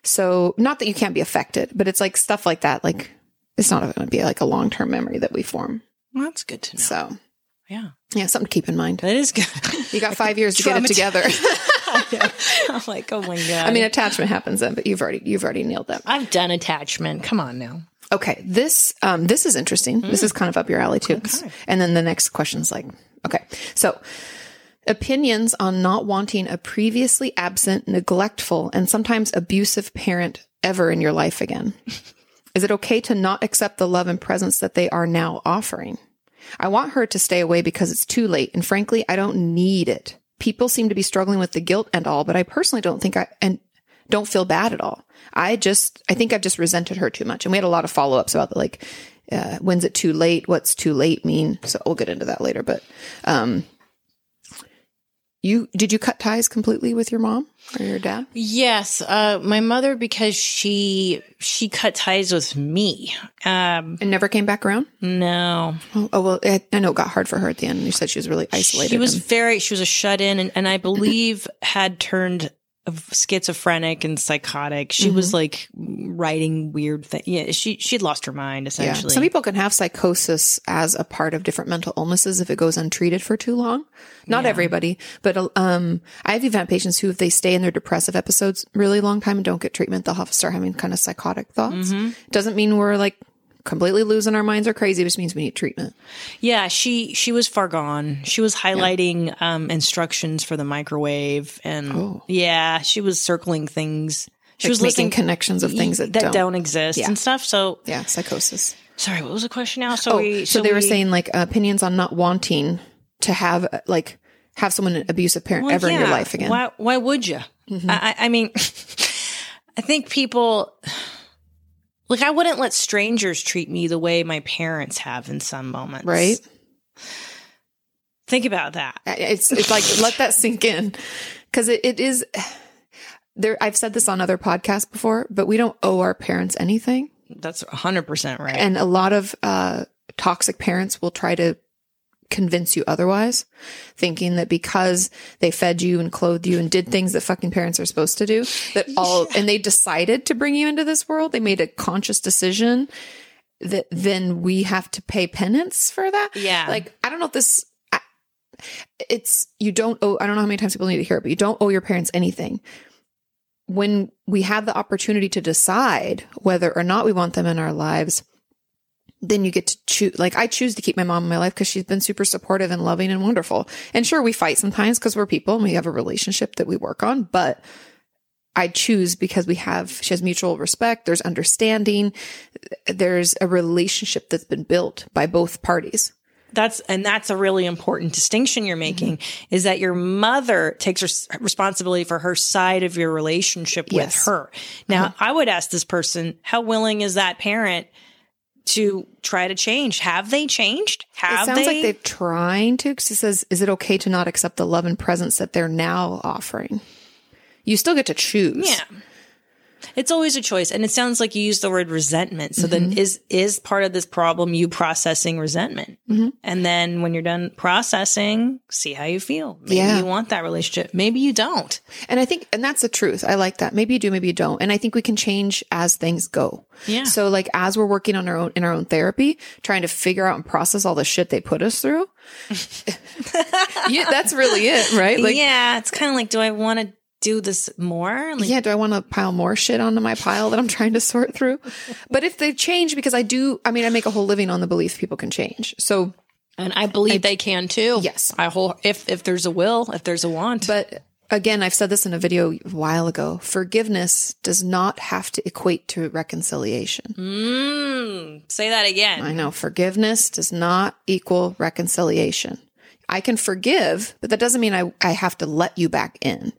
So not that you can't be affected, but it's like stuff like that. Like it's not going to be like a long term memory that we form. well, that's good to know. So yeah, yeah, something to keep in mind. that is good. [laughs] You got five years to get it together. [laughs] [laughs] I'm like, oh my god. I mean, attachment happens then, but you've already you've already nailed that. I've done attachment. Come on now. Okay, this um this is interesting. This is kind of up your alley too. And then the next question is like, okay, so opinions on not wanting a previously absent, neglectful, and sometimes abusive parent ever in your life again. Is it okay to not accept the love and presence that they are now offering? I want her to stay away because it's too late, and frankly, I don't need it. People seem to be struggling with the guilt and all, but I personally don't think I and don't feel bad at all. I just, I think I've just resented her too much. And we had a lot of follow ups about the like, uh, when's it too late? What's too late mean? So we'll get into that later. But, um, you, did you cut ties completely with your mom or your dad? Yes, uh, my mother because she she cut ties with me. Um, And never came back around? no, Oh, oh, well, I, I know it got hard for her at the end. You said she was really isolated. She was and- very, she was a shut in and, and I believe had turned schizophrenic and psychotic. She was Mm-hmm. like writing weird things. Yeah, she, she'd lost her mind yeah. essentially. Some people can have psychosis as a part of different mental illnesses if it goes untreated for too long. Not everybody, but um, I have even had patients who, if they stay in their depressive episodes really long time and don't get treatment, they'll have to start having kind of psychotic thoughts. Mm-hmm. Doesn't mean we're like completely losing our minds or crazy. Just means we need treatment. yeah, she, she was far gone. She was highlighting, um, instructions for the microwave and yeah, she was circling things. She Oh. Like was making connections of things that, that don't. don't, exist Yeah. and stuff. So Yeah, psychosis. sorry, what was the question now? So Oh, we, so, they were saying like opinions on not wanting to have like have someone an abusive parent Well, ever in your life again. Mm-hmm. Why? Why would you? I, I I mean, [laughs] I think people like I wouldn't let strangers treat me the way my parents have in some moments. Right? Think about that. It's it's like let that sink in because it, it is there. I've said this on other podcasts before, but we don't owe our parents anything, That's hundred percent right. and a lot of uh, toxic parents will try to convince you otherwise, thinking that because they fed you and clothed you and did things that fucking parents are supposed to do, that all and they decided to bring you into this world, they made a conscious decision that then we have to pay penance for that. Yeah. Like I don't know if this I- it's you don't owe I don't know how many times people need to hear it, but you don't owe your parents anything. When we have the opportunity to decide whether or not we want them in our lives, then you get to choose. Like I choose to keep my mom in my life because she's been super supportive and loving and wonderful. And sure, we fight sometimes because we're people and we have a relationship that we work on, but I choose because we have, she has mutual respect. There's understanding. There's a relationship that's been built by both parties. That's and that's a really important distinction you're making mm-hmm. is that your mother takes res- responsibility for her side of your relationship with Yes. her. Now, mm-hmm. I would ask this person, how willing is that parent to try to change? Have they changed? Have it sounds they? like they're trying to, 'cause it says, is it okay to not accept the love and presence that they're now offering? You still get to choose. Yeah. It's always a choice. And it sounds like you use the word resentment. So Mm-hmm. then is is part of this problem you processing resentment? Mm-hmm. And then when you're done processing, see how you feel. Maybe Yeah. you want that relationship. Maybe you don't. And I think, and that's the truth. I like that. Maybe you do, maybe you don't. And I think we can change as things go. Yeah. So like as we're working on our own, in our own therapy, trying to figure out and process all the shit they put us through. [laughs] [laughs] yeah, that's really it, right? Like, yeah, it's kind of like, do I want to do this more? Like, yeah, do I want to pile more shit onto my pile that I'm [laughs] trying to sort through? But if they change, because I do, I mean, I make a whole living on the belief people can change. So, and I believe they can too. Yes. I whole if if there's a will, if there's a want. but again, I've said this in a video a while ago. Forgiveness does not have to equate to reconciliation. mm, say that again. I know forgiveness does not equal reconciliation. I can forgive, but that doesn't mean I, I have to let you back in.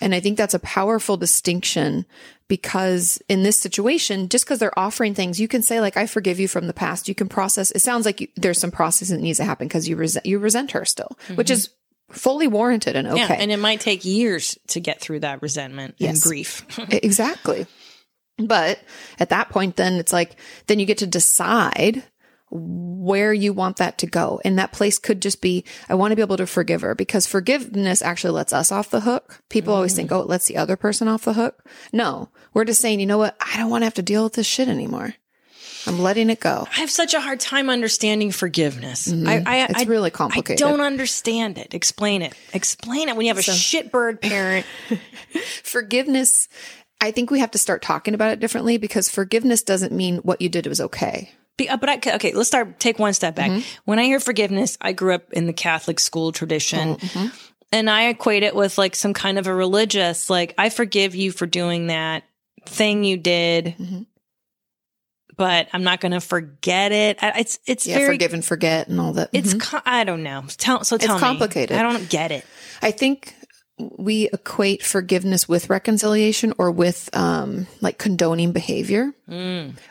And I think that's a powerful distinction because in this situation, just because they're offering things, you can say like, I forgive you from the past. You can process. It sounds like you, there's some process that needs to happen because you resent, you resent her still, which mm-hmm. is fully warranted and okay. Yeah, and it might take years to get through that resentment and grief. Exactly. But at that point, then it's like, then you get to decide where you want that to go. And that place could just be, I want to be able to forgive her because forgiveness actually lets us off the hook. People always think, mm. oh, it lets the other person off the hook. No, we're just saying, you know what? I don't want to have to deal with this shit anymore. I'm letting it go. I have such a hard time understanding forgiveness. Mm-hmm. I, I, It's I, really I don't understand it. Explain it. Explain it. When you have a shitbird parent, [laughs] [laughs] Forgiveness, I think we have to start talking about it differently because forgiveness doesn't mean what you did was okay. Be- uh, but I, okay, let's start, take one step back. Mm-hmm. When I hear forgiveness, I grew up in the Catholic school tradition. Mm-hmm. And I equate it with like some kind of a religious, like, I forgive you for doing that thing you did, mm-hmm. but I'm not going to forget it. I- It's, it's Yeah, very, forgive and forget and all that. it's, I don't know. Tell, so tell me. complicated. I don't get it. I think we equate forgiveness with reconciliation or with um like condoning behavior.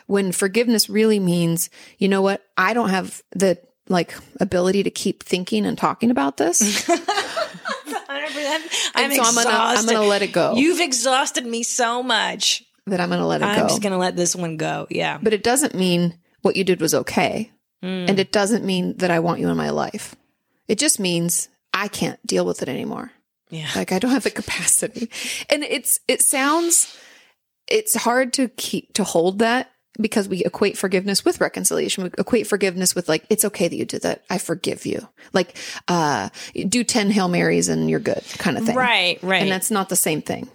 When forgiveness really means, you know what? I don't have the like ability to keep thinking and talking about this. [laughs] 100%. I'm And so I'm gonna- I'm gonna let it go. You've exhausted me so much. that I'm going to let it go. I'm just going to let this one go. Yeah. but it doesn't mean what you did was okay. Mm. And it doesn't mean that I want you in my life. It just means I can't deal with it anymore. Yeah. Like I don't have the capacity. And it's it sounds it's hard to keep to hold that because we equate forgiveness with reconciliation. We equate forgiveness with like it's okay that you did that. I forgive you. Like uh do 10 Hail Marys and you're good kind of thing. Right, right. And that's not the same thing.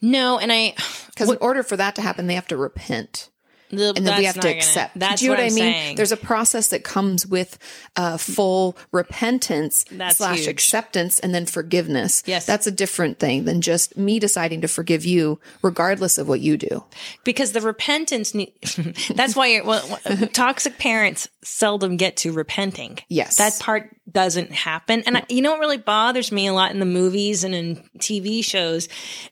no, and I, Because in order for that to happen, they have to repent. The, And then we have to accept. That's Do you know what, what, I mean? saying. There's a process that comes with uh, full repentance That's slash huge. acceptance and then forgiveness. Yes. That's a different thing than just me deciding to forgive you regardless of what you do. because the repentance, ne- [laughs] that's why well, toxic parents seldom get to repenting. Yes. That part doesn't happen. And I, you know what really bothers me a lot in the movies and in TV shows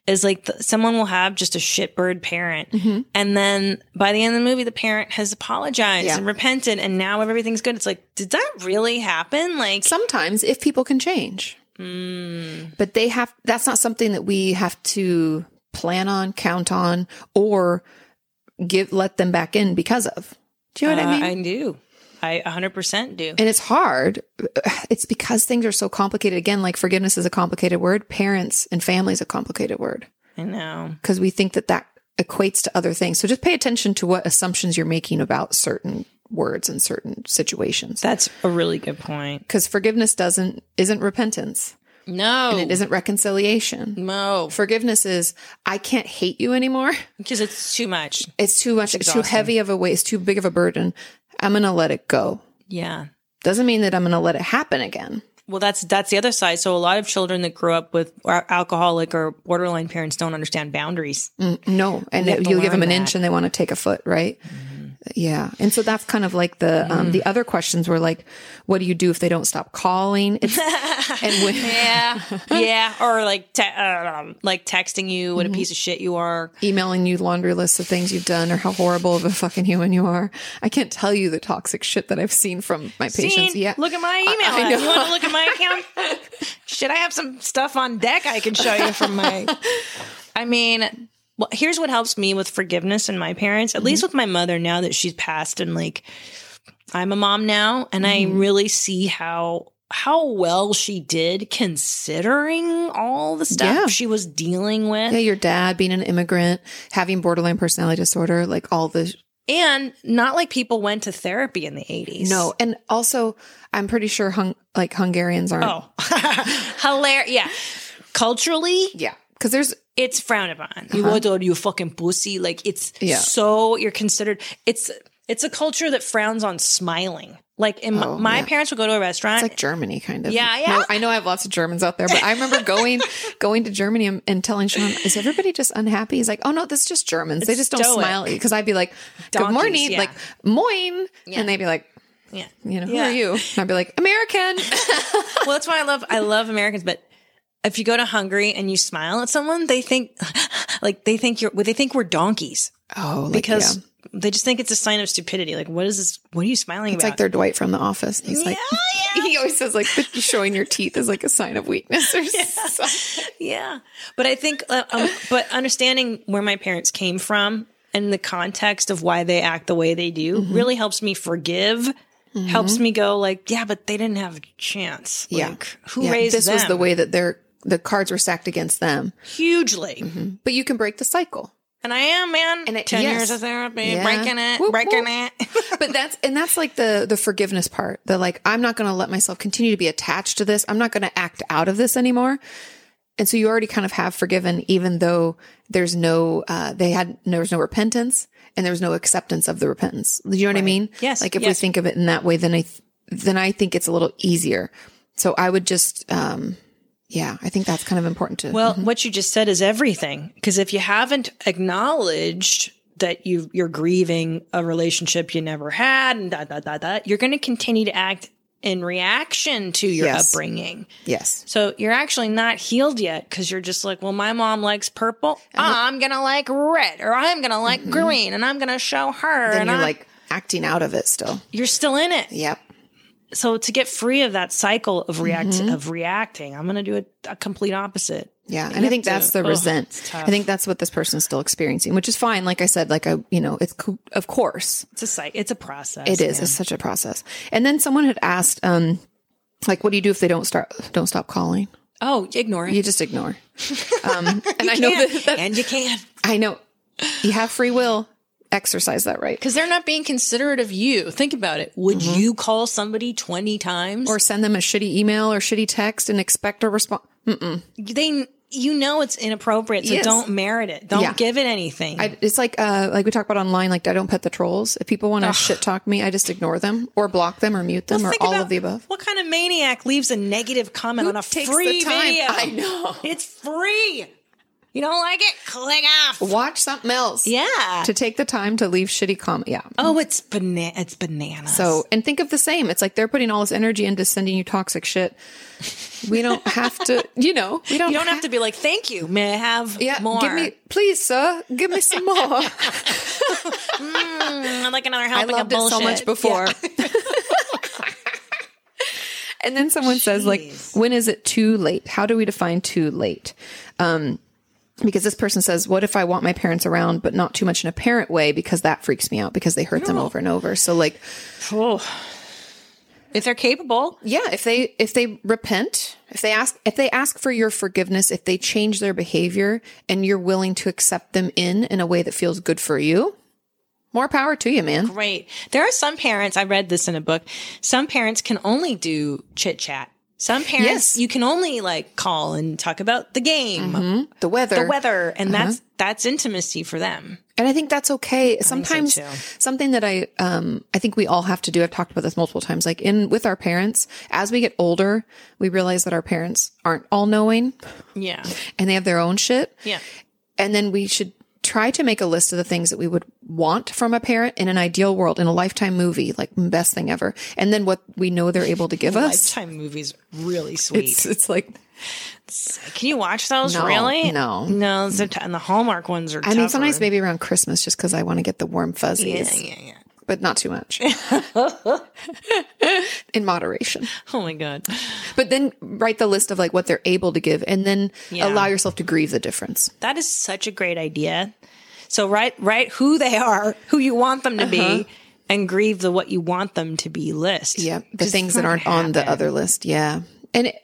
is like the, someone will have just a shitbird parent. Mm-hmm. And then by the end of the movie, the parent has apologized Yeah. and repented and now everything's good. It's like, did that really happen? Like, Sometimes if people can change. But they have, that's not something that we have to plan on, count on, or give, let them back in because of. Do you know what I uh, mean? I do. I 100% do. and it's hard. It's because things are so complicated. Again, like forgiveness is a complicated word. Parents and family is a complicated word I know. because we think that that equates to other things. So just pay attention to what assumptions you're making about certain words and certain situations. That's a really good point. Because forgiveness doesn't isn't repentance No. and it isn't reconciliation. No. Forgiveness is I can't hate you anymore. [laughs] Because it's too much. It's too much. It's too heavy of a weight. It's too big of a burden. I'm gonna let it go. Yeah. Doesn't mean that I'm gonna let it happen again. Well, that's that's the other side. So a lot of children that grow up with uh, alcoholic or borderline parents don't understand boundaries. Mm, no, and you'll give them an that. inch and they want to take a foot, right? Yeah, and so that's kind of like the um, the other questions were like, what do you do if they don't stop calling? [laughs] It's, and when, Yeah, yeah, or like te- um, like texting you what a piece of shit you are. emailing you laundry lists of things you've done or how horrible of a fucking human you are. I can't tell you the toxic shit that I've seen from my patients. Seen? Yeah, Look at my email. I know. You want to look at my account? [laughs] Should I have some stuff on deck I can show you from my? [laughs] I mean, well, here's what helps me with forgiveness and my parents, at least Mm-hmm. with my mother now that she's passed and like I'm a mom now, and Mm-hmm. I really see how how well she did considering all the stuff Yeah. she was dealing with. yeah, your dad being an immigrant, having borderline personality disorder, like all the And not like people went to therapy in the 80s. no, and also I'm pretty sure hung like Hungarians aren't. Oh, [laughs] hilarious. Yeah. Culturally, Yeah, because there's it's frowned upon. You uh-huh. what are you fucking pussy? Like it's Yeah. so you're considered it's it's a culture that frowns on smiling. Like in my, Oh, my yeah. parents would go to a restaurant. It's like Germany, kind of. Yeah, yeah. No, I know I have lots of Germans out there, but I remember [laughs] going going to Germany and, and telling Sean, "Is everybody just unhappy?" He's like, "Oh no, this is just Germans. they just don't stoic. smile." Because I'd be like, "Good Donkeys, morning," yeah. like "Moin," and they'd be like, yeah. "You know, who Yeah. are you?" And I'd be like, "American." [laughs] Well, that's why I love I love Americans, but if you go to Hungary and you smile at someone, they think like they think you're they think we're donkeys oh, like, because yeah. they just think it's a sign of stupidity. Like, what is this? What are you smiling it's about? It's like they're Dwight from The Office. He's like, [laughs] he always says like showing your teeth is like a sign of weakness or [laughs] something. Yeah. But I think, uh, um, but understanding where my parents came from and the context of why they act the way they do Mm-hmm. really helps me forgive. Helps me go like, yeah, but they didn't have a chance. Yeah. Who Yeah, raised this them? was the way that their the cards were stacked against them. hugely. But you can break the cycle. And I am, man. And it- Ten yes. years of therapy, Yeah. breaking it, Whoop, breaking whoop. it. [laughs] but that's and that's like the the forgiveness part the like i'm not going to let myself continue to be attached to this i'm not going to act out of this anymore and so you already kind of have forgiven even though there's no uh they had there was no repentance and there was no acceptance of the repentance do you know what i mean Yes, like if we think of it in that way then i th- then i think it's a little easier so i would just um yeah i think that's kind of important to Well, mm-hmm. what you just said is everything. Because if you haven't acknowledged that you you're grieving a relationship you never had, and da da da da, you're going to continue to act in reaction to your Yes. upbringing. yes So you're actually not healed yet because you're just like, well, my mom likes purple. I'm gonna like red, or I'm gonna like mm-hmm. green, and I'm gonna show her. then and you're I'm- like acting out of it still you're still in it. yep So to get free of that cycle of react of reacting, I'm gonna do a, a complete opposite. Yeah. And I think to- that's the resent. I think that's what this person's still experiencing, which is fine. Like I said, like I, you know, it's, of course It's a cycle. It's a process. it is. man. It's such a process. And then someone had asked, um, like, what do you do if they don't start, don't stop calling? Oh, ignore it. You just ignore. [laughs] Um, and I know that, that and you can I know you have free will. Exercise that right. because they're not being considerate of you. Think about it. Would you call somebody twenty times, Or send them a shitty email or shitty text and expect a response. they? You know it's inappropriate, so Yes. don't merit it. Don't Yeah. give it anything. I, it's like uh like we talk about online like I don't pet the trolls. If people want to shit talk me, I just ignore them or block them or mute them Well, or all of the above. What kind of maniac leaves a negative comment on a free video? I know. It's free. You don't like it? Click off. Watch something else. Yeah. To take the time to leave shitty comment. Yeah. oh, it's banana. It's bananas. So, and think of the same. It's like they're putting all this energy into sending you toxic shit. We don't [laughs] have to, you know, we don't, you don't have to be like, "Thank you. May I have Yeah, more?" give me, please, sir, give me some more. [laughs] Mm, I'd like another helping I loved of it so much bullshit. before. [laughs] and then someone says, like, when is it too late? How do we define too late? Um, because this person says, what if I want my parents around, but not too much in a parent way because that freaks me out because they hurt them over and over. So like, Oh. If they're capable, yeah, if they, if they repent, if they ask, if they ask for your forgiveness, if they change their behavior and you're willing to accept them in, in a way that feels good for you, more power to you, man. great. There are some parents, I read this in a book, some parents can only do chit chat. Some parents Yes. you can only like call and talk about the game, The weather. the weather, and that's that's intimacy for them. And I think that's okay. Sometimes too. something that I um I think we all have to do. I've talked about this multiple times. Like in with our parents, as we get older, we realize that our parents aren't all knowing Yeah, and they have their own shit. yeah, And then we should try to make a list of the things that we would want from a parent in an ideal world, in a lifetime movie, like best thing ever. And then what we know they're able to give us. Lifetime movies really [laughs] sweet. It's it's like Can you watch those? No, really? no. no. t- and the Hallmark ones are. I mean sometimes tougher. maybe around Christmas just because I want to get the warm fuzzies. Yeah, yeah, yeah. But not too much. [laughs] in moderation. Oh my god. But then write the list of like what they're able to give and then Yeah. allow yourself to grieve the difference. That is such a great idea. So write write who they are, who you want them to be, uh-huh. and grieve the what you want them to be list. Yeah. The things that aren't gonna on the other list. Yeah. And it,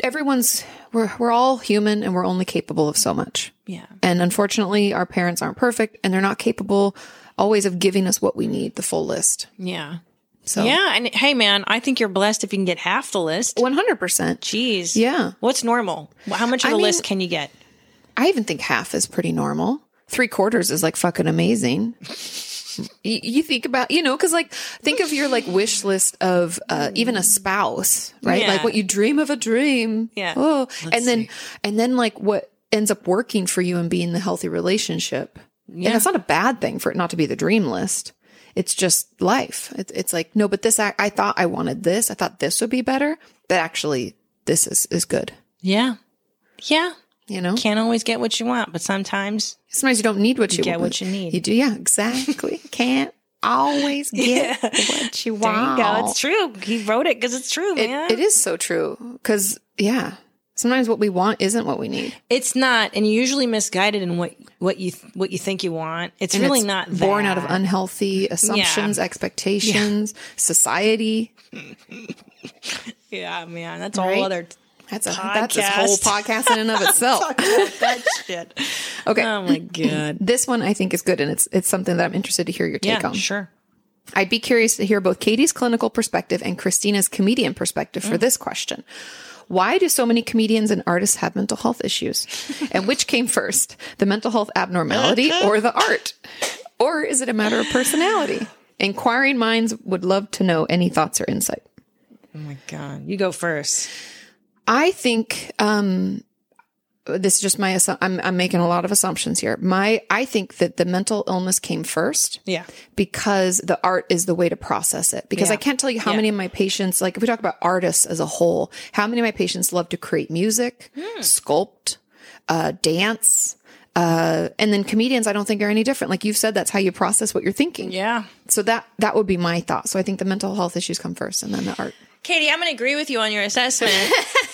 everyone's, we're, we're all human and we're only capable of so much. Yeah. And unfortunately, our parents aren't perfect and they're not capable always of giving us what we need, the full list. Yeah. So Yeah. And hey man, I think you're blessed if you can get half the list. 100%. Jeez. Yeah. What's normal? How much of I the mean- list can you get? I even think half is pretty normal. Three quarters is like fucking amazing. [laughs] you, you think about, you know, cause like think of your like wish list of uh, even a spouse, right? Yeah. Like what you dream of a dream. Yeah. Oh, Let's and then, see. and then like what ends up working for you and being the healthy relationship. And it's not a bad thing for it not to be the dream list. It's just life. It's, it's like, no, but this, I, I thought I wanted this. I thought this would be better, but actually this is, is good. Yeah. Yeah. You know? Can't always get what you want, but sometimes Sometimes you don't need what you, get want. what you need. You do, yeah, exactly. [laughs] Can't always get [laughs] what you there want. you go. It's true. He wrote it because it's true, It- man. it is so true. Because yeah, sometimes what we want isn't what we need. It's not, and you're usually misguided in what what you what you think you want. It's And really it's not that. born out of unhealthy assumptions, expectations, [laughs] society. Yeah, man, that's a whole other That's a that's this whole Podcast. podcast in and of [laughs] itself. that shit. [laughs] Okay. Oh my god. [clears throat] this one I think is good, and it's it's something that I'm interested to hear your take Yeah, on. sure. I'd be curious to hear both Katie's clinical perspective and Christina's comedian perspective Mm. for this question. Why do so many comedians and artists have mental health issues? And which came first, the mental health abnormality or the art? Or is it a matter of personality? Inquiring minds would love to know any thoughts or insight. Oh my god. You go first. I think um, this is just my I'm, I'm making a lot of assumptions here. My I think that the mental illness came first. Yeah. because the art is the way to process it. Because Yeah. I can't tell you how Yeah. many of my patients, like if we talk about artists as a whole, how many of my patients love to create music, Hmm. sculpt, uh, dance, uh, and then comedians, I don't think are any different. Like you've said, that's how you process what you're thinking. Yeah. So that that would be my thought. So I think the mental health issues come first, and then the art. Katie, I'm going to agree with you on your assessment. [laughs]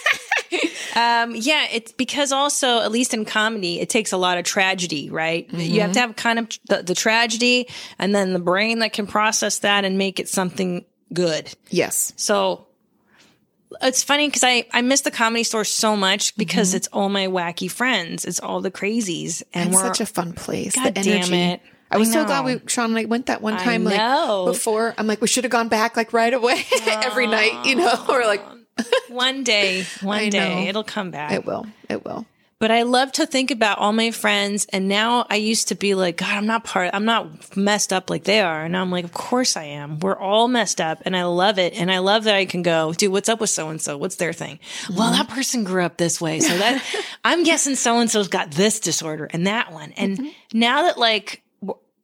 um, yeah, it's because also, at least in comedy, it takes a lot of tragedy, right? You have to have kind of the, the tragedy and then the brain that can process that and make it something good. Yes, So it's funny because I, I miss the comedy store so much because it's all my wacky friends. It's all the crazies. And it's we're such a fun place. God the damn energy. it. I was I so glad we Sean and I went that one I time. know. Like before, I'm like we should have gone back like right away [laughs] every night. You know, or like [laughs] one day, one I day know. it'll come back. it will, it will. But I love to think about all my friends. And now I used to be like, God, I'm not part, I'm not messed up like they are. And now I'm like, of course I am. We're all messed up and I love it. And I love that I can go, dude, what's up with so and so? What's their thing? Well, that person grew up this way. So that [laughs] I'm guessing so and so's got this disorder and that one. And mm-hmm. now that like,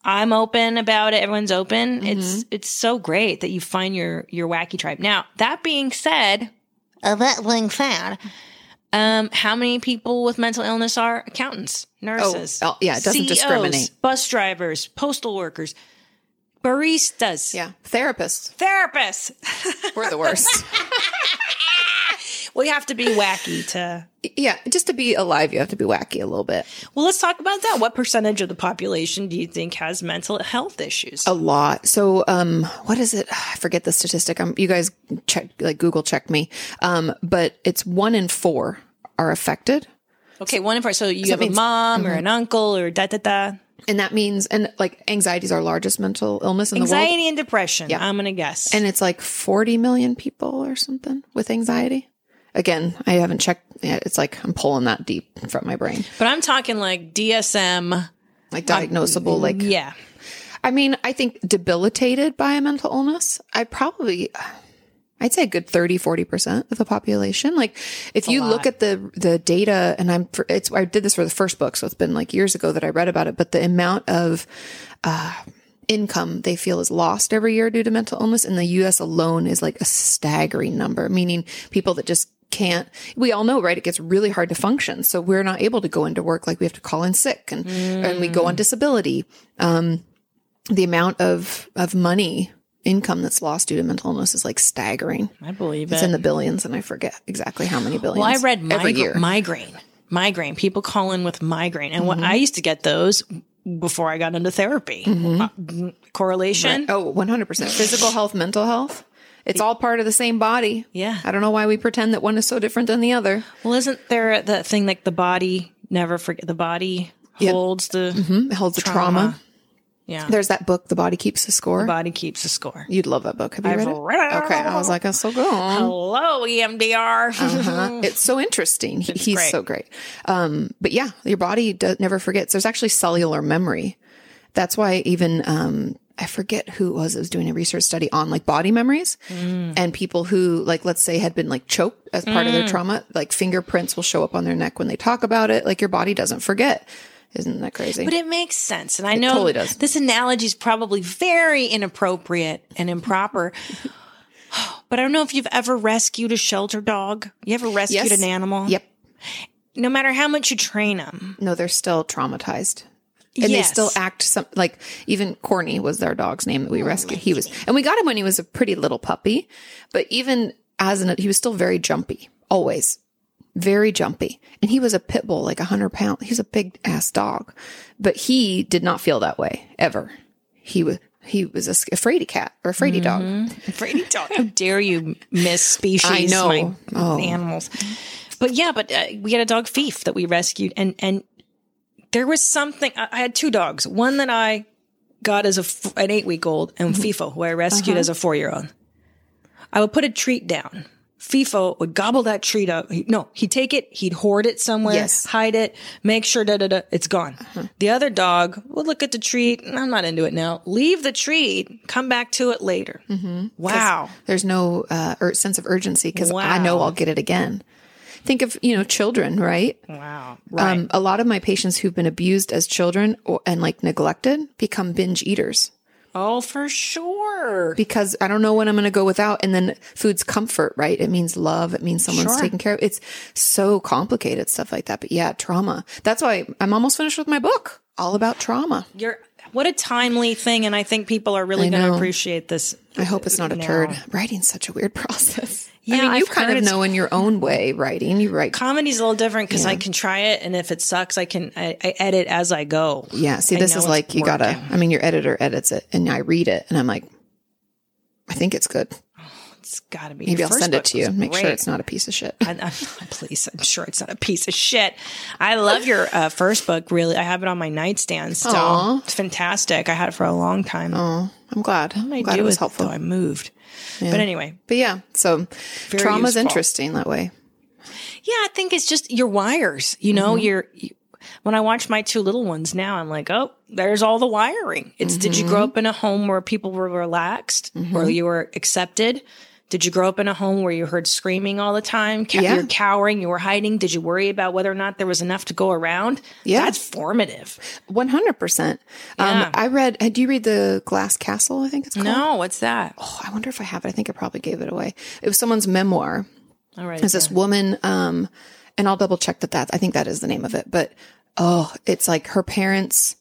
I'm open about it. Everyone's open. It's, it's so great that you find your, your wacky tribe. Now, that being said, uh, that being said, um, how many people with mental illness are accountants, nurses? oh, yeah, it doesn't CEOs, discriminate. Bus drivers, postal workers, baristas, Yeah, therapists. therapists. We're the worst. [laughs] [laughs] We have to be wacky to. yeah, just to be alive, you have to be wacky a little bit. Well, let's talk about that. What percentage of the population do you think has mental health issues? A lot. So, um, what is it? [sighs] I forget the statistic. Um, you guys check, like Google check me. Um, but it's one in four are affected. Okay, one in four. So you have means- a mom or an uncle or da da da. And that means, and like anxiety is our largest mental illness in the world. Anxiety and depression. Yeah. I'm gonna guess. And it's like 40 million people or something with anxiety. Again, I haven't checked. yet. It's like I'm pulling that deep from my brain, But I'm talking like DSM. like diagnosable. Like, Yeah. I mean, I think debilitated by a mental illness. I probably, I'd say a good 30, 40% of the population. Like if you look at the, the data and I'm, it's, I did this for the first book. So it's been like years ago that I read about it, but the amount of, uh, income they feel is lost every year due to mental illness in the US alone is like a staggering number, meaning people that just can't, we all know, right? It gets really hard to function. So we're not able to go into work. Like we have to call in sick and, and we go on disability. Um, the amount of, of money income that's lost due to mental illness is like staggering. I believe It's it. in the billions and I forget exactly how many billions. Well, I read every year. migraine. Migraine. People call in with migraine. And Mm-hmm. what I used to get those before I got into therapy. Uh, correlation. Oh, 100%. Physical health, mental health. It's all part of the same body. Yeah. I don't know why we pretend that one is so different than the other. Well, isn't there the thing like the body never forget the body holds the It holds the trauma. yeah. There's that book, The Body Keeps the Score. body keeps the score. You'd love that book. Have you I've read it? read it. Okay. I was like, that's so good. Hello, EMDR. Uh-huh. It's so interesting. He- he's great. so great. Um, but yeah, your body never forgets. There's actually cellular memory. That's why even, um, I forget who it was that was doing a research study on like body memories mm. and people who like, let's say had been like choked as part of their mm. trauma, like fingerprints will show up on their neck when they talk about it. Like your body doesn't forget. Isn't that crazy? But it makes sense. And I know totally does. this analogy is probably very inappropriate and improper. [laughs] but I don't know if you've ever rescued a shelter dog. You ever rescued Yes. an animal? yep. No matter how much you train them. No, they're still traumatized. And Yes. they still act some like even Corny was their dog's name that we rescued. He was, and we got him when he was a pretty little puppy, but even as an, he was still very jumpy, always very jumpy. And he was a pit bull, like a hundred pound. He was a big ass dog, but he did not feel that way ever. He was, he was a, fraidy cat or a fraidy dog. Fraidy dog. How dare you miss [laughs] species? I know. my Oh. animals. But yeah, but uh, we had a dog Fief that we rescued, and and there was something. I, I had two dogs. One that I got as a f- an eight week old, and mm-hmm. FIFO, who I rescued uh-huh. as a four year old. I would put a treat down. FIFO would gobble that treat up. He- No, he'd take it, he'd hoard it somewhere, Yes. hide it, make sure da da da, it's gone. Uh-huh. The other dog would look at the treat. Mm, I'm not into it now. Leave the treat, come back to it later. Mm-hmm. Wow. There's no uh, sense of urgency because I know I'll get it again. Think of, you know, children, right? Wow. Right. Um, a lot of my patients who've been abused as children or, and like neglected become binge eaters oh, for sure. because I don't know when I'm going to go without. And then food's comfort, right? It means love. It means someone's Sure. taking care of. It's so complicated stuff like that. But yeah, trauma. That's why I'm almost finished with my book, all about trauma. You're what a timely thing, and I think people are really going to appreciate this. I hope it's not a now. turd. Writing's such a weird [laughs] process. I Yeah, mean, you I've kind of know in your own way writing. You write. Comedy's a little different because I can try it, and if it sucks, I can I, I edit as I go. Yeah. See, this is like you gotta. I mean, your editor edits it, and I read it, and I'm like, I think it's good. It's got to be. Maybe Your I'll send it to you. Make sure it's not a piece of shit. I, I, please, I'm sure it's not a piece of shit. I love your uh, first book. Really, I have it on my nightstand still. Aw. It's fantastic. I had it for a long time. Oh, I'm glad. I'm I glad do it was it, helpful. though. I moved. But anyway, But yeah, so trauma's useful. interesting that way. Yeah, I think it's just your wires. You know, mm-hmm. your you, when I watch my two little ones now, I'm like, oh, there's all the wiring. It's did you grow mm-hmm. up in a home where people were relaxed, where mm-hmm. you were accepted? Did you grow up in a home where you heard screaming all the time? Ca- Yeah. You're cowering, you were hiding. Did you worry about whether or not there was enough to go around? Yeah. That's formative. One hundred percent. Yeah. Um, I read. uh, Do you read the Glass Castle? I think it's called. No, what's that? Oh, I wonder if I have it. I think I probably gave it away. It was someone's memoir. All right. It's this woman, um, and I'll double check that that I think that is the name of it. But oh, it's like her parents.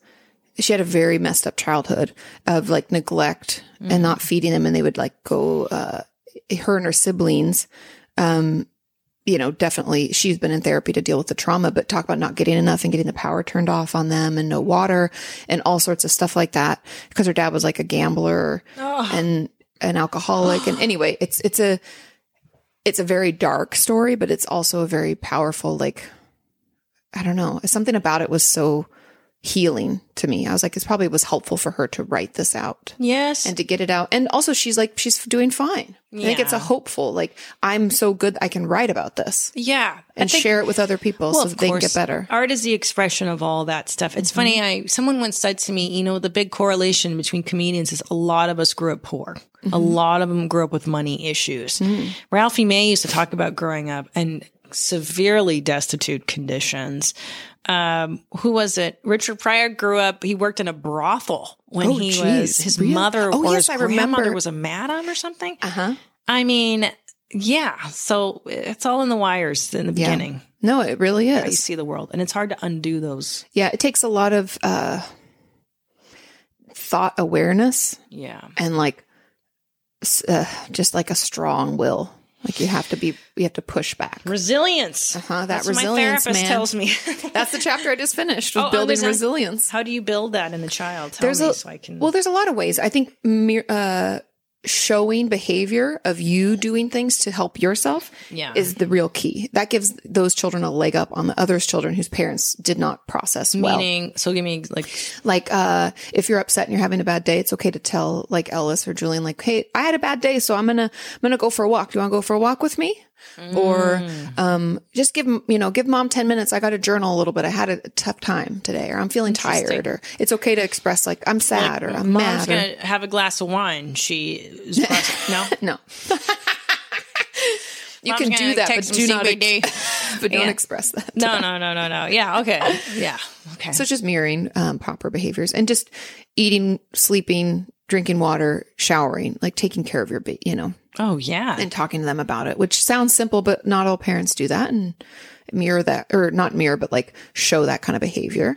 She had a very messed up childhood of like neglect and not feeding them, and they would like go. Uh, her and her siblings, um, you know, definitely she's been in therapy to deal with the trauma, but talk about not getting enough and getting the power turned off on them and no water and all sorts of stuff like that. Because her dad was like a gambler and an alcoholic. And anyway, it's it's a it's a very dark story, but it's also a very powerful, like I don't know. Something about it was so healing to me. I was like, it probably was helpful for her to write this out Yes. and to get it out. And also, she's like, she's doing fine. I think it's a hopeful, like, I'm so good I can write about this yeah. And think- share it with other people Well, so they can get better. Art is the expression of all that stuff. It's mm-hmm. funny. I someone once said to me, you know, the big correlation between comedians is a lot of us grew up poor. A mm-hmm. lot of them grew up with money issues. Mm-hmm. Ralphie May used to talk about growing up and severely destitute conditions. Um, who was it? Richard Pryor grew up. He worked in a brothel when Oh, he geez. was his Really? mother Oh, or yes, his I grandmother remember. was a madam or something. Uh huh. I mean, yeah. So it's all in the wires in the Yeah. beginning No, it really how you see the world, and it's hard to undo those. Yeah, it takes a lot of uh, thought awareness Yeah, and like uh, just like a strong will. Like you have to be, you have to push back. resilience. Uh-huh, that That's resilience, what my therapist man. tells me. [laughs] That's the chapter I just finished with Oh, oh, building a- resilience. How do you build that in the child? Tell There's me a so I can. well, there's a lot of ways. I think uh, showing behavior of you doing things to help yourself Yeah. is the real key. That gives those children a leg up on the others' children whose parents did not process well. meaning, so give me like like uh if you're upset and you're having a bad day it's okay to tell like ellis or julian like hey i had a bad day so i'm gonna i'm gonna go for a walk do you want to go for a walk with me or um just give you know give mom 10 minutes i got to journal a little bit i had a tough time today or i'm feeling tired or it's okay to express like i'm sad or i'm mom's mad gonna have a glass of wine. She is [laughs] no. no you Mom's can do that but do not CBD. [laughs] but don't express that No, no, no, no, no. Yeah. Okay. Yeah. Okay. So just mirroring um, proper behaviors and just eating, sleeping, drinking water, showering, like taking care of your, ba- you know, oh yeah. and talking to them about it, which sounds simple, but not all parents do that and mirror that, or not mirror, but like show that kind of behavior.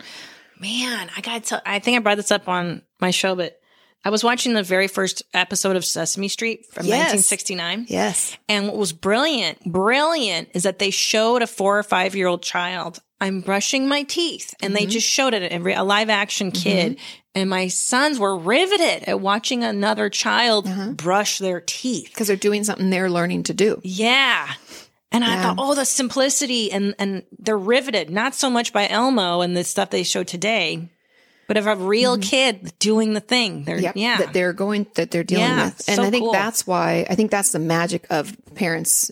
Man, I got to I think I brought this up on my show, but I was watching the very first episode of Sesame Street from Yes. 1969. Yes. And what was brilliant, brilliant is that they showed a four or five year old child, I'm brushing my teeth. And they mm-hmm. just showed it, a, a live action kid. Mm-hmm. And my sons were riveted at watching another child uh-huh. brush their teeth. Because they're doing something they're learning to do. Yeah. And I thought, oh, the simplicity and, and they're riveted, not so much by Elmo and the stuff they show today, but of a real mm-hmm. kid doing the thing. They're, Yep, yeah. That they're going, that they're dealing Yeah, with. And so I think cool. that's why, I think that's the magic of parents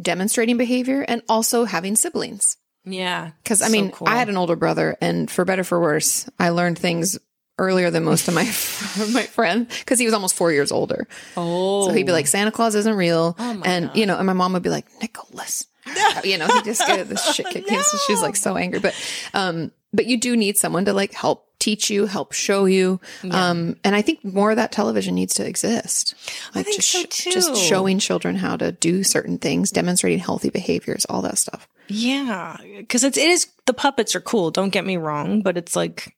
demonstrating behavior and also having siblings. yeah. Because I So mean, cool. I had an older brother, and for better for worse, I learned things earlier than most of my [laughs] my friends because he was almost four years older. Oh. So he'd be like, "Santa Claus isn't real," and you know, and my mom would be like, "Nicholas," [laughs] you know, he just get this shit kicked. in. So she's like so angry, but um, but you do need someone to like help teach you, help show you, um, and I think more of that television needs to exist. Like think just so, sh- just showing children how to do certain things, demonstrating healthy behaviors, all that stuff. Yeah, because it's it is the puppets are cool. Don't get me wrong, but it's like,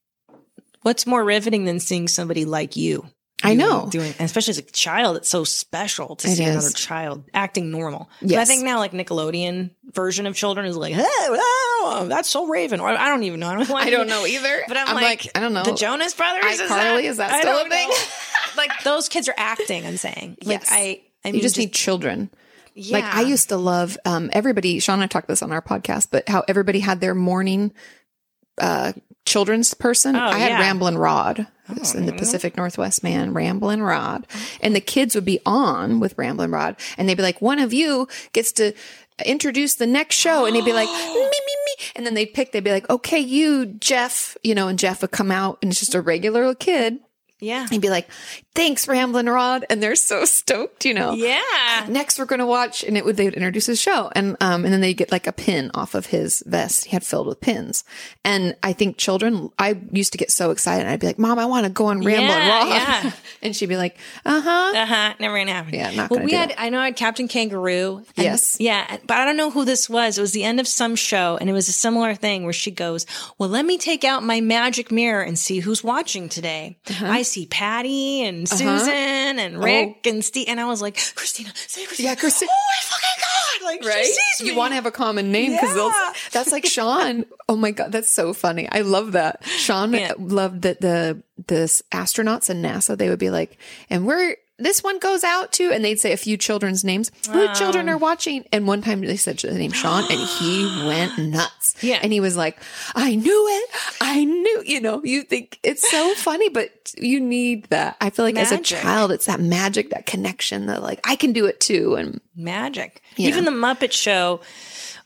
what's more riveting than seeing somebody like you? I know. doing, especially as a child, it's so special to It see is. another child acting normal. But I think now, like Nickelodeon version of children is like, oh, oh, that's so Raven, or I don't even know. I don't, [laughs] I don't know either. [laughs] But I'm, I'm like, like, I don't know. The Jonas Brothers, iCarly, is that still a thing? [laughs] like those kids are acting. I'm saying, like Yes. I, I mean, you just, need children. Like I used to love um, everybody. Sean and I talked this on our podcast, but how everybody had their morning uh, children's person. Oh, I had Oh, yeah. Oh, Ramblin' Rod in the oh. Pacific Northwest, man, Ramblin' Rod, and the kids would be on with Ramblin' Rod, and they'd be like, "One of you gets to." Introduce the next show, and he'd be like, [gasps] me, me, me. And then they'd pick, they'd be like, okay, you, Jeff, you know, and Jeff would come out and it's just a regular kid. Yeah, He'd be like, thanks, Ramblin' Rod. And they're so stoked, you know yeah. next we're going to watch and it would they would introduce his show and um and then they get like a pin off of his vest he had filled with pins and i think children i used to get so excited and i'd be like mom i want to go on ramble Yeah, Rod." yeah. [laughs] and she'd be like uh-huh Uh huh. Never gonna happen. Yeah, not well, we had. it. I know I had Captain Kangaroo. and- Yes. Yeah, but I don't know who this was. It was the end of some show, and it was a similar thing where she goes, "Well, let me take out my magic mirror and see who's watching today. Uh-huh. I see Patty and uh-huh. Susan and oh. Rick and Steve." And I was like, "Christina, say Christina." Oh. Yeah, Christi- Oh my fucking god! Like right she sees me. you want to have a common name because Yeah. [laughs] that's like sean oh my god that's so funny i love that sean Yeah. loved that the the astronauts and nasa they would be like and we're this one goes out to, and they'd say a few children's names. Who children are watching? And one time they said the name Sean, and he went nuts. Yeah. and he was like, "I knew it. I knew." You know, you think it's so [laughs] funny, but you need that. I feel like as a child, it's that magic, that connection, that like I can do it too. And magic. Even the Muppet Show,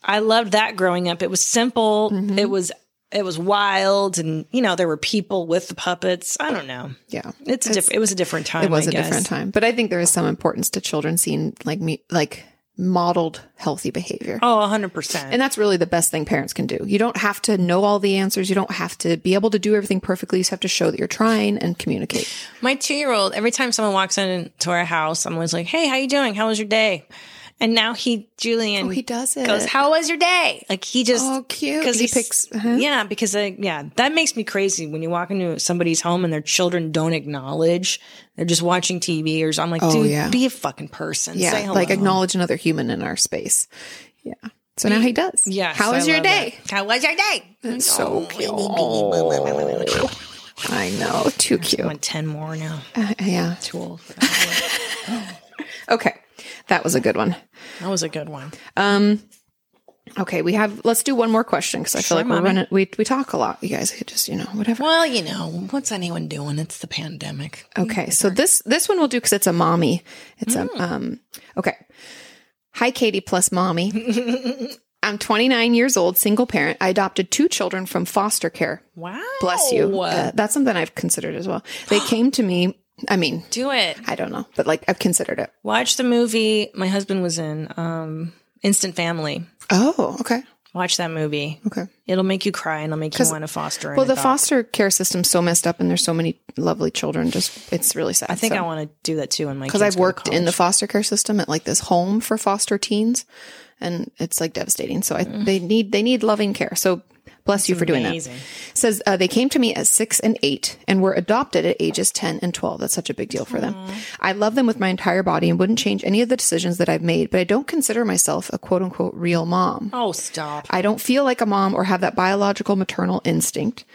I loved that growing up. It was simple. Mm-hmm. It was it was wild, and you know there were people with the puppets. I don't know. yeah, It's a different. It was a different time. it was a a different time. But I think there is some importance to children seeing like me, like modeled healthy behavior. oh 100% And that's really the best thing parents can do. You don't have to know all the answers. You don't have to be able to do everything perfectly. You just have to show that you're trying and communicate. My two year old. Every time someone walks into our house, I'm always like, "Hey, how you doing? How was your day?" And now he, Julian, Oh, he does it. goes, "How was your day?" Like he just Oh, cute. because He picks- uh-huh. Yeah, because I, yeah, that makes me crazy when you walk into somebody's home and their children don't acknowledge. They're just watching TV or I'm like, Oh, dude, yeah. be a fucking person. Say Yeah. hello. Like acknowledge another human in our space. Yeah. So now he does. Yeah. How I was your day? that. How was your day? It's so cute. I know. Too I cute. want ten more now. Uh, yeah. Too old. Okay. That was a good one. That was a good one. Um, okay. We have, let's do one more question because I feel Sure, like we're running, we, we talk a lot. You guys could just, you know, whatever. Well, you know, what's anyone doing? It's the pandemic. Okay, so this this one we'll do because it's a mommy. It's a um. Okay, hi Katie plus mommy. [laughs] I'm 29 years old, single parent. I adopted two children from foster care. Wow. Bless you. Uh, that's something I've considered as well. They [gasps] came to me. I mean, Do it. I don't know, but like I've considered it. Watch the movie my husband was in, um, Instant Family. Oh, okay, Watch that movie. okay. It'll make you cry and it'll make you want to foster. Well, the adopt. foster care system's so messed up, and there's so many lovely children. Just it's really sad. I think I want to do that too. In my because I've worked in the foster care system at like this home for foster teens, and it's like devastating. So I, they need they need loving care. So bless you for doing amazing. that. Says uh, they came to me at six and eight and were adopted at ages ten and twelve. That's such a big deal for them. I love them with my entire body and wouldn't change any of the decisions that I've made. But I don't consider myself a quote unquote real mom. Oh, stop. I don't feel like a mom or have that biological maternal instinct.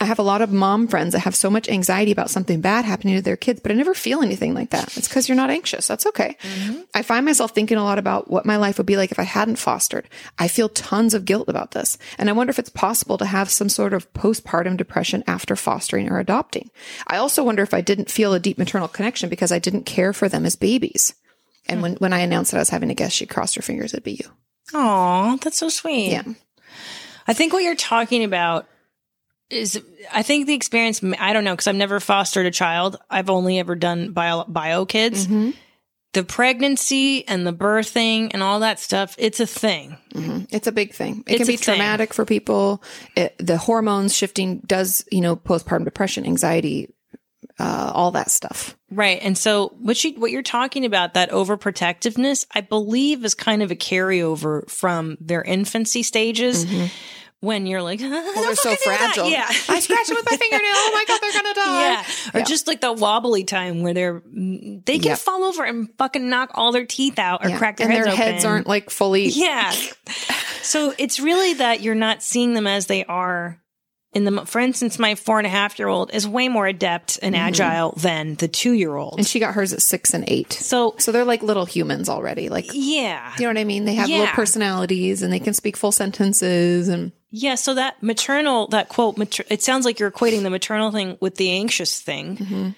I have a lot of mom friends that have so much anxiety about something bad happening to their kids, but I never feel anything like that. It's because you're not anxious. That's okay. Mm-hmm. I find myself thinking a lot about what my life would be like if I hadn't fostered. I feel tons of guilt about this. And I wonder if it's possible to have some sort of postpartum depression after fostering or adopting. I also wonder if I didn't feel a deep maternal connection because I didn't care for them as babies. And hmm. when, when I announced that I was having a guest, she crossed her fingers it'd be you. Oh, that's so sweet. Yeah. I think what you're talking about is, I think the experience, I don't know, because I've never fostered a child. I've only ever done bio, bio kids. Mm-hmm. The pregnancy and the birthing and all that stuff, it's a thing. It's a big thing. It It's can be a thing. traumatic for people. It, the hormones shifting does, you know, postpartum depression, anxiety, uh, all that stuff. Right. And so what you what you're talking about, that overprotectiveness, I believe is kind of a carryover from their infancy stages when you're like, [laughs] well, Mm-hmm. they're so fragile. Yeah. [laughs] I scratch them with my fingernail. Oh my god, they're gonna [laughs] die. Yeah. Or just like the wobbly time where they're they can Yep. fall over and fucking knock all their teeth out or Yeah. crack their and heads their open. heads aren't like fully. Yeah. so it's really that you're not seeing them as they are in the for instance, my four and a half year old is way more adept and agile than the two year old. Mm-hmm. And she got hers at six and eight. So So they're like little humans already. Like, yeah you know what I mean? They have little personalities and they can speak full sentences. And Yeah, so that maternal, that quote, mater- it sounds like you're equating the maternal thing with the anxious thing. Mm-hmm.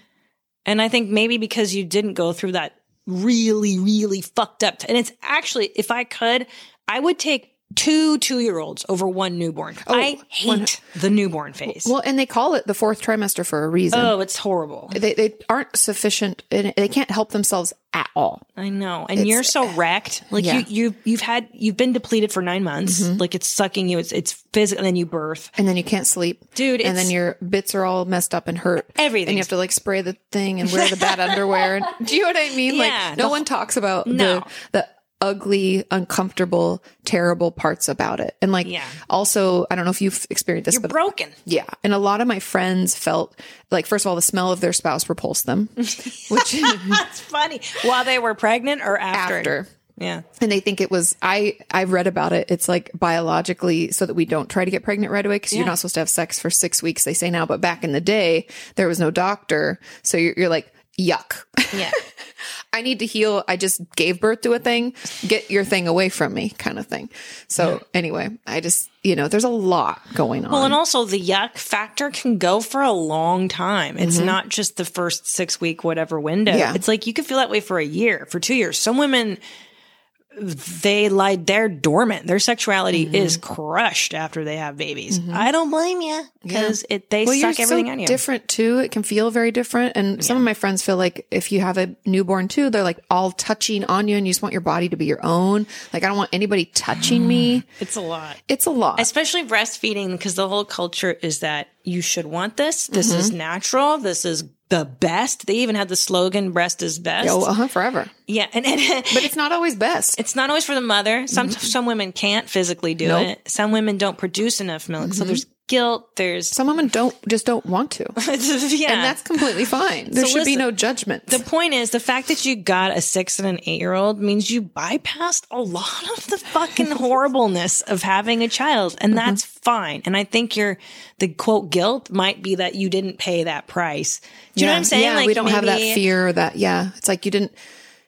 And I think maybe because you didn't go through that really, really fucked up. and it's actually, if I could, I would take two two year olds over one newborn. I hate the newborn phase. well, and they call it the fourth trimester for a reason. oh, it's horrible. They, they aren't sufficient. They can't help themselves at all. I know. And you're so wrecked. Like Yeah. Mm-hmm. you, you, you've had, you've been depleted for nine months. Like it's sucking you. It's, it's physical. And then you birth. and then you can't sleep, Dude, And then your bits are all messed up and hurt. Everything. and you have to like spray the thing and wear the bad [laughs] underwear. And, do you know what I mean? Yeah, like no the one talks about No. the the ugly, uncomfortable, terrible parts about it. And like Yeah. also, I don't know if you've experienced this, You're but broken. yeah. And a lot of my friends felt like first of all, the smell of their spouse repulsed them, [laughs] which That's funny. While they were pregnant or after? after. Yeah. And they think it was I I've read about it. It's like biologically so that we don't try to get pregnant right away because you're not supposed to have sex for six weeks. They say now, but back in the day there was no doctor, so you're, you're like yuck. Yeah. [laughs] I need to heal. I just gave birth to a thing. Get your thing away from me, kind of thing. So anyway, I just, you know, there's a lot going on. Well, and also the yuck factor can go for a long time. It's mm-hmm. not just the first six week, whatever window. Yeah. It's like you could feel that way for a year, for two years. Some women, they lie, they're dormant. Their sexuality Mm-hmm. is crushed after they have babies. I don't blame you because it they well, suck everything so on you. different too. It can feel very different. And some of my friends feel like if you have a newborn too, they're like all touching on you and you just want your body to be your own. Like I don't want anybody touching me. [sighs] It's a lot. It's a lot. Especially breastfeeding because the whole culture is that you should want this. This is natural. This is the best. They even had the slogan "Breast is best." oh, uh-huh, forever. Yeah, and, and [laughs] But it's not always best. It's not always for the mother. Some some women can't physically do Nope. it. Some women don't produce enough milk. So there's guilt. There's Some women don't just don't want to. [laughs] yeah. And that's completely fine. There So should be no judgment. the point is the fact that you got a six and an eight year old means you bypassed a lot of the fucking [laughs] horribleness of having a child, and Mm-hmm. that's fine. And I think your the quote guilt might be that you didn't pay that price. Do you know what I'm saying? Yeah, we don't have that fear or that. Yeah, it's like you didn't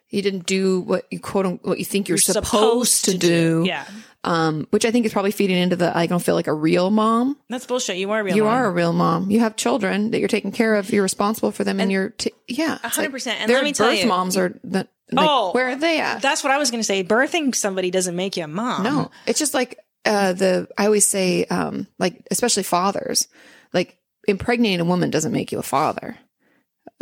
you didn't do what you quote what you think you're, supposed, to, do. Yeah, Um, which I think is probably feeding into the I don't feel like a real mom. that's bullshit. You are a real. You mom. are a real mom. You have children that you're taking care of. You're responsible for them, and, you're t- yeah, it's 100%. And let me tell birth you- moms are the like, Oh, where are they at? That's what I was going to say. Birthing somebody doesn't make you a mom. No, it's just like uh, the I always say, um, like especially fathers, like impregnating a woman doesn't make you a father.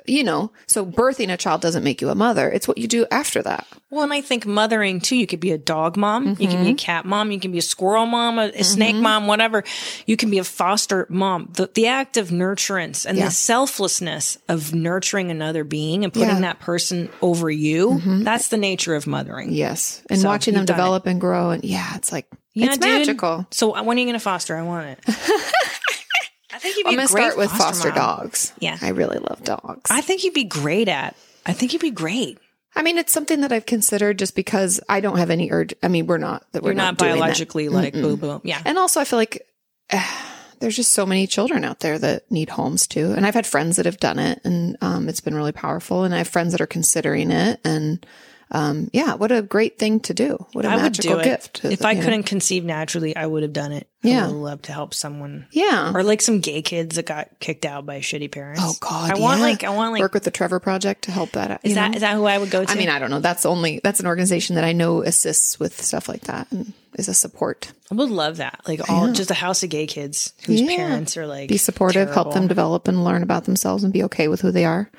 You know, so birthing a child doesn't make you a mother. It's what you do after that. Well, and I think mothering too. You could be a dog mom. You can Mm-hmm. be a cat mom. You can be a squirrel mom, a, a snake mom, whatever. You can be a foster mom. The, the act of nurturance and Yeah. the selflessness of nurturing another being and putting Yeah. Mm-hmm. that person over you. That's the nature of mothering. Yes, and So, watching them develop and grow, and yeah, it's like Yeah, it's dude. magical. So when are you going to foster? I want it. [laughs] I think you'd be I'm great start with foster mom. dogs. Yeah. I really love dogs. I think you'd be great at. I think you'd be great. I mean, it's something that I've considered just because I don't have any urge. I mean, we're not that we're You're not, that. biologically like boo boo. Yeah. And also, I feel like uh, [sighs] there's just so many children out there that need homes too. And I've had friends that have done it, and um, it's been really powerful. And I have friends that are considering it, and um, yeah, what a great thing to do! What a I magical gift! If I know? couldn't conceive naturally, I would have done it. Yeah. I would love to help someone. yeah. Or like some gay kids that got kicked out by shitty parents. Oh God! I want yeah. like I want like work with the Trevor Project to help that. out, is that know? is that who I would go to? I mean, I don't know. That's only that's an organization that I know assists with stuff like that and is a support. I would love that. Like all just a house of gay kids whose Yeah. parents are like Be supportive, help them develop and learn about themselves and be okay with who they are.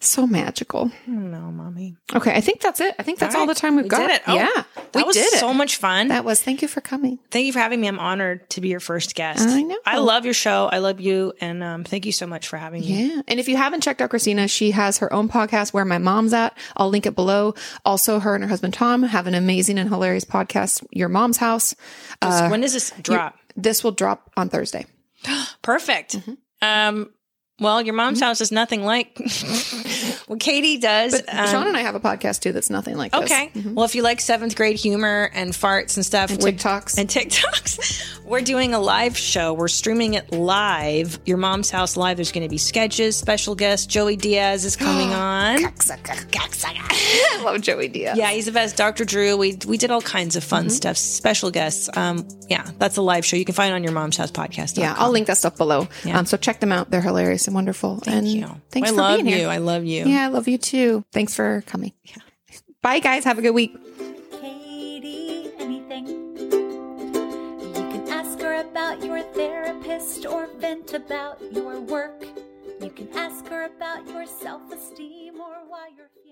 So magical. No, mommy. Okay, I think that's it. I think that's all, right. the time we've We got. did it. Oh, yeah, That we was did it. so much fun. That was. Thank you for coming. thank you for having me. I'm honored to be your first guest. I know. I love your show. I love you, and um, thank you so much for having me. Yeah, and if you haven't checked out Christina, she has her own podcast. Where my mom's at, I'll link it below. Also, her and her husband Tom have an amazing and hilarious podcast, Your Mom's House. Uh, when does this drop? This will drop on Thursday. [gasps] Perfect. Mm-hmm. Um, well, your mom's mm-hmm. house is nothing like [laughs] what Katie does. But Um, Sean and I have a podcast too that's nothing like this. Okay. Well, if you like seventh grade humor and farts and stuff, And TikToks. and TikToks, [laughs] we're doing a live show. We're streaming it live. Your mom's house live. There's going to be sketches, special guest Joey Diaz is coming [gasps] on. [laughs] I love Joey Diaz. Yeah, he's the best. Dr. Drew. We we did all kinds of Mm-hmm. fun stuff. Special guests. Um, yeah, that's a live show. You can find on your mom's house podcast. Yeah, I'll link that stuff below. Yeah. Um, so check them out. They're hilarious and wonderful. Thank and you. Thanks I for love being you. here. I love you. Yeah, I love you too. Thanks for coming. Bye, guys. Have a good week. Katie anything. You can ask her about your therapist or vent about your work. You can ask her about your self esteem or why you're feeling.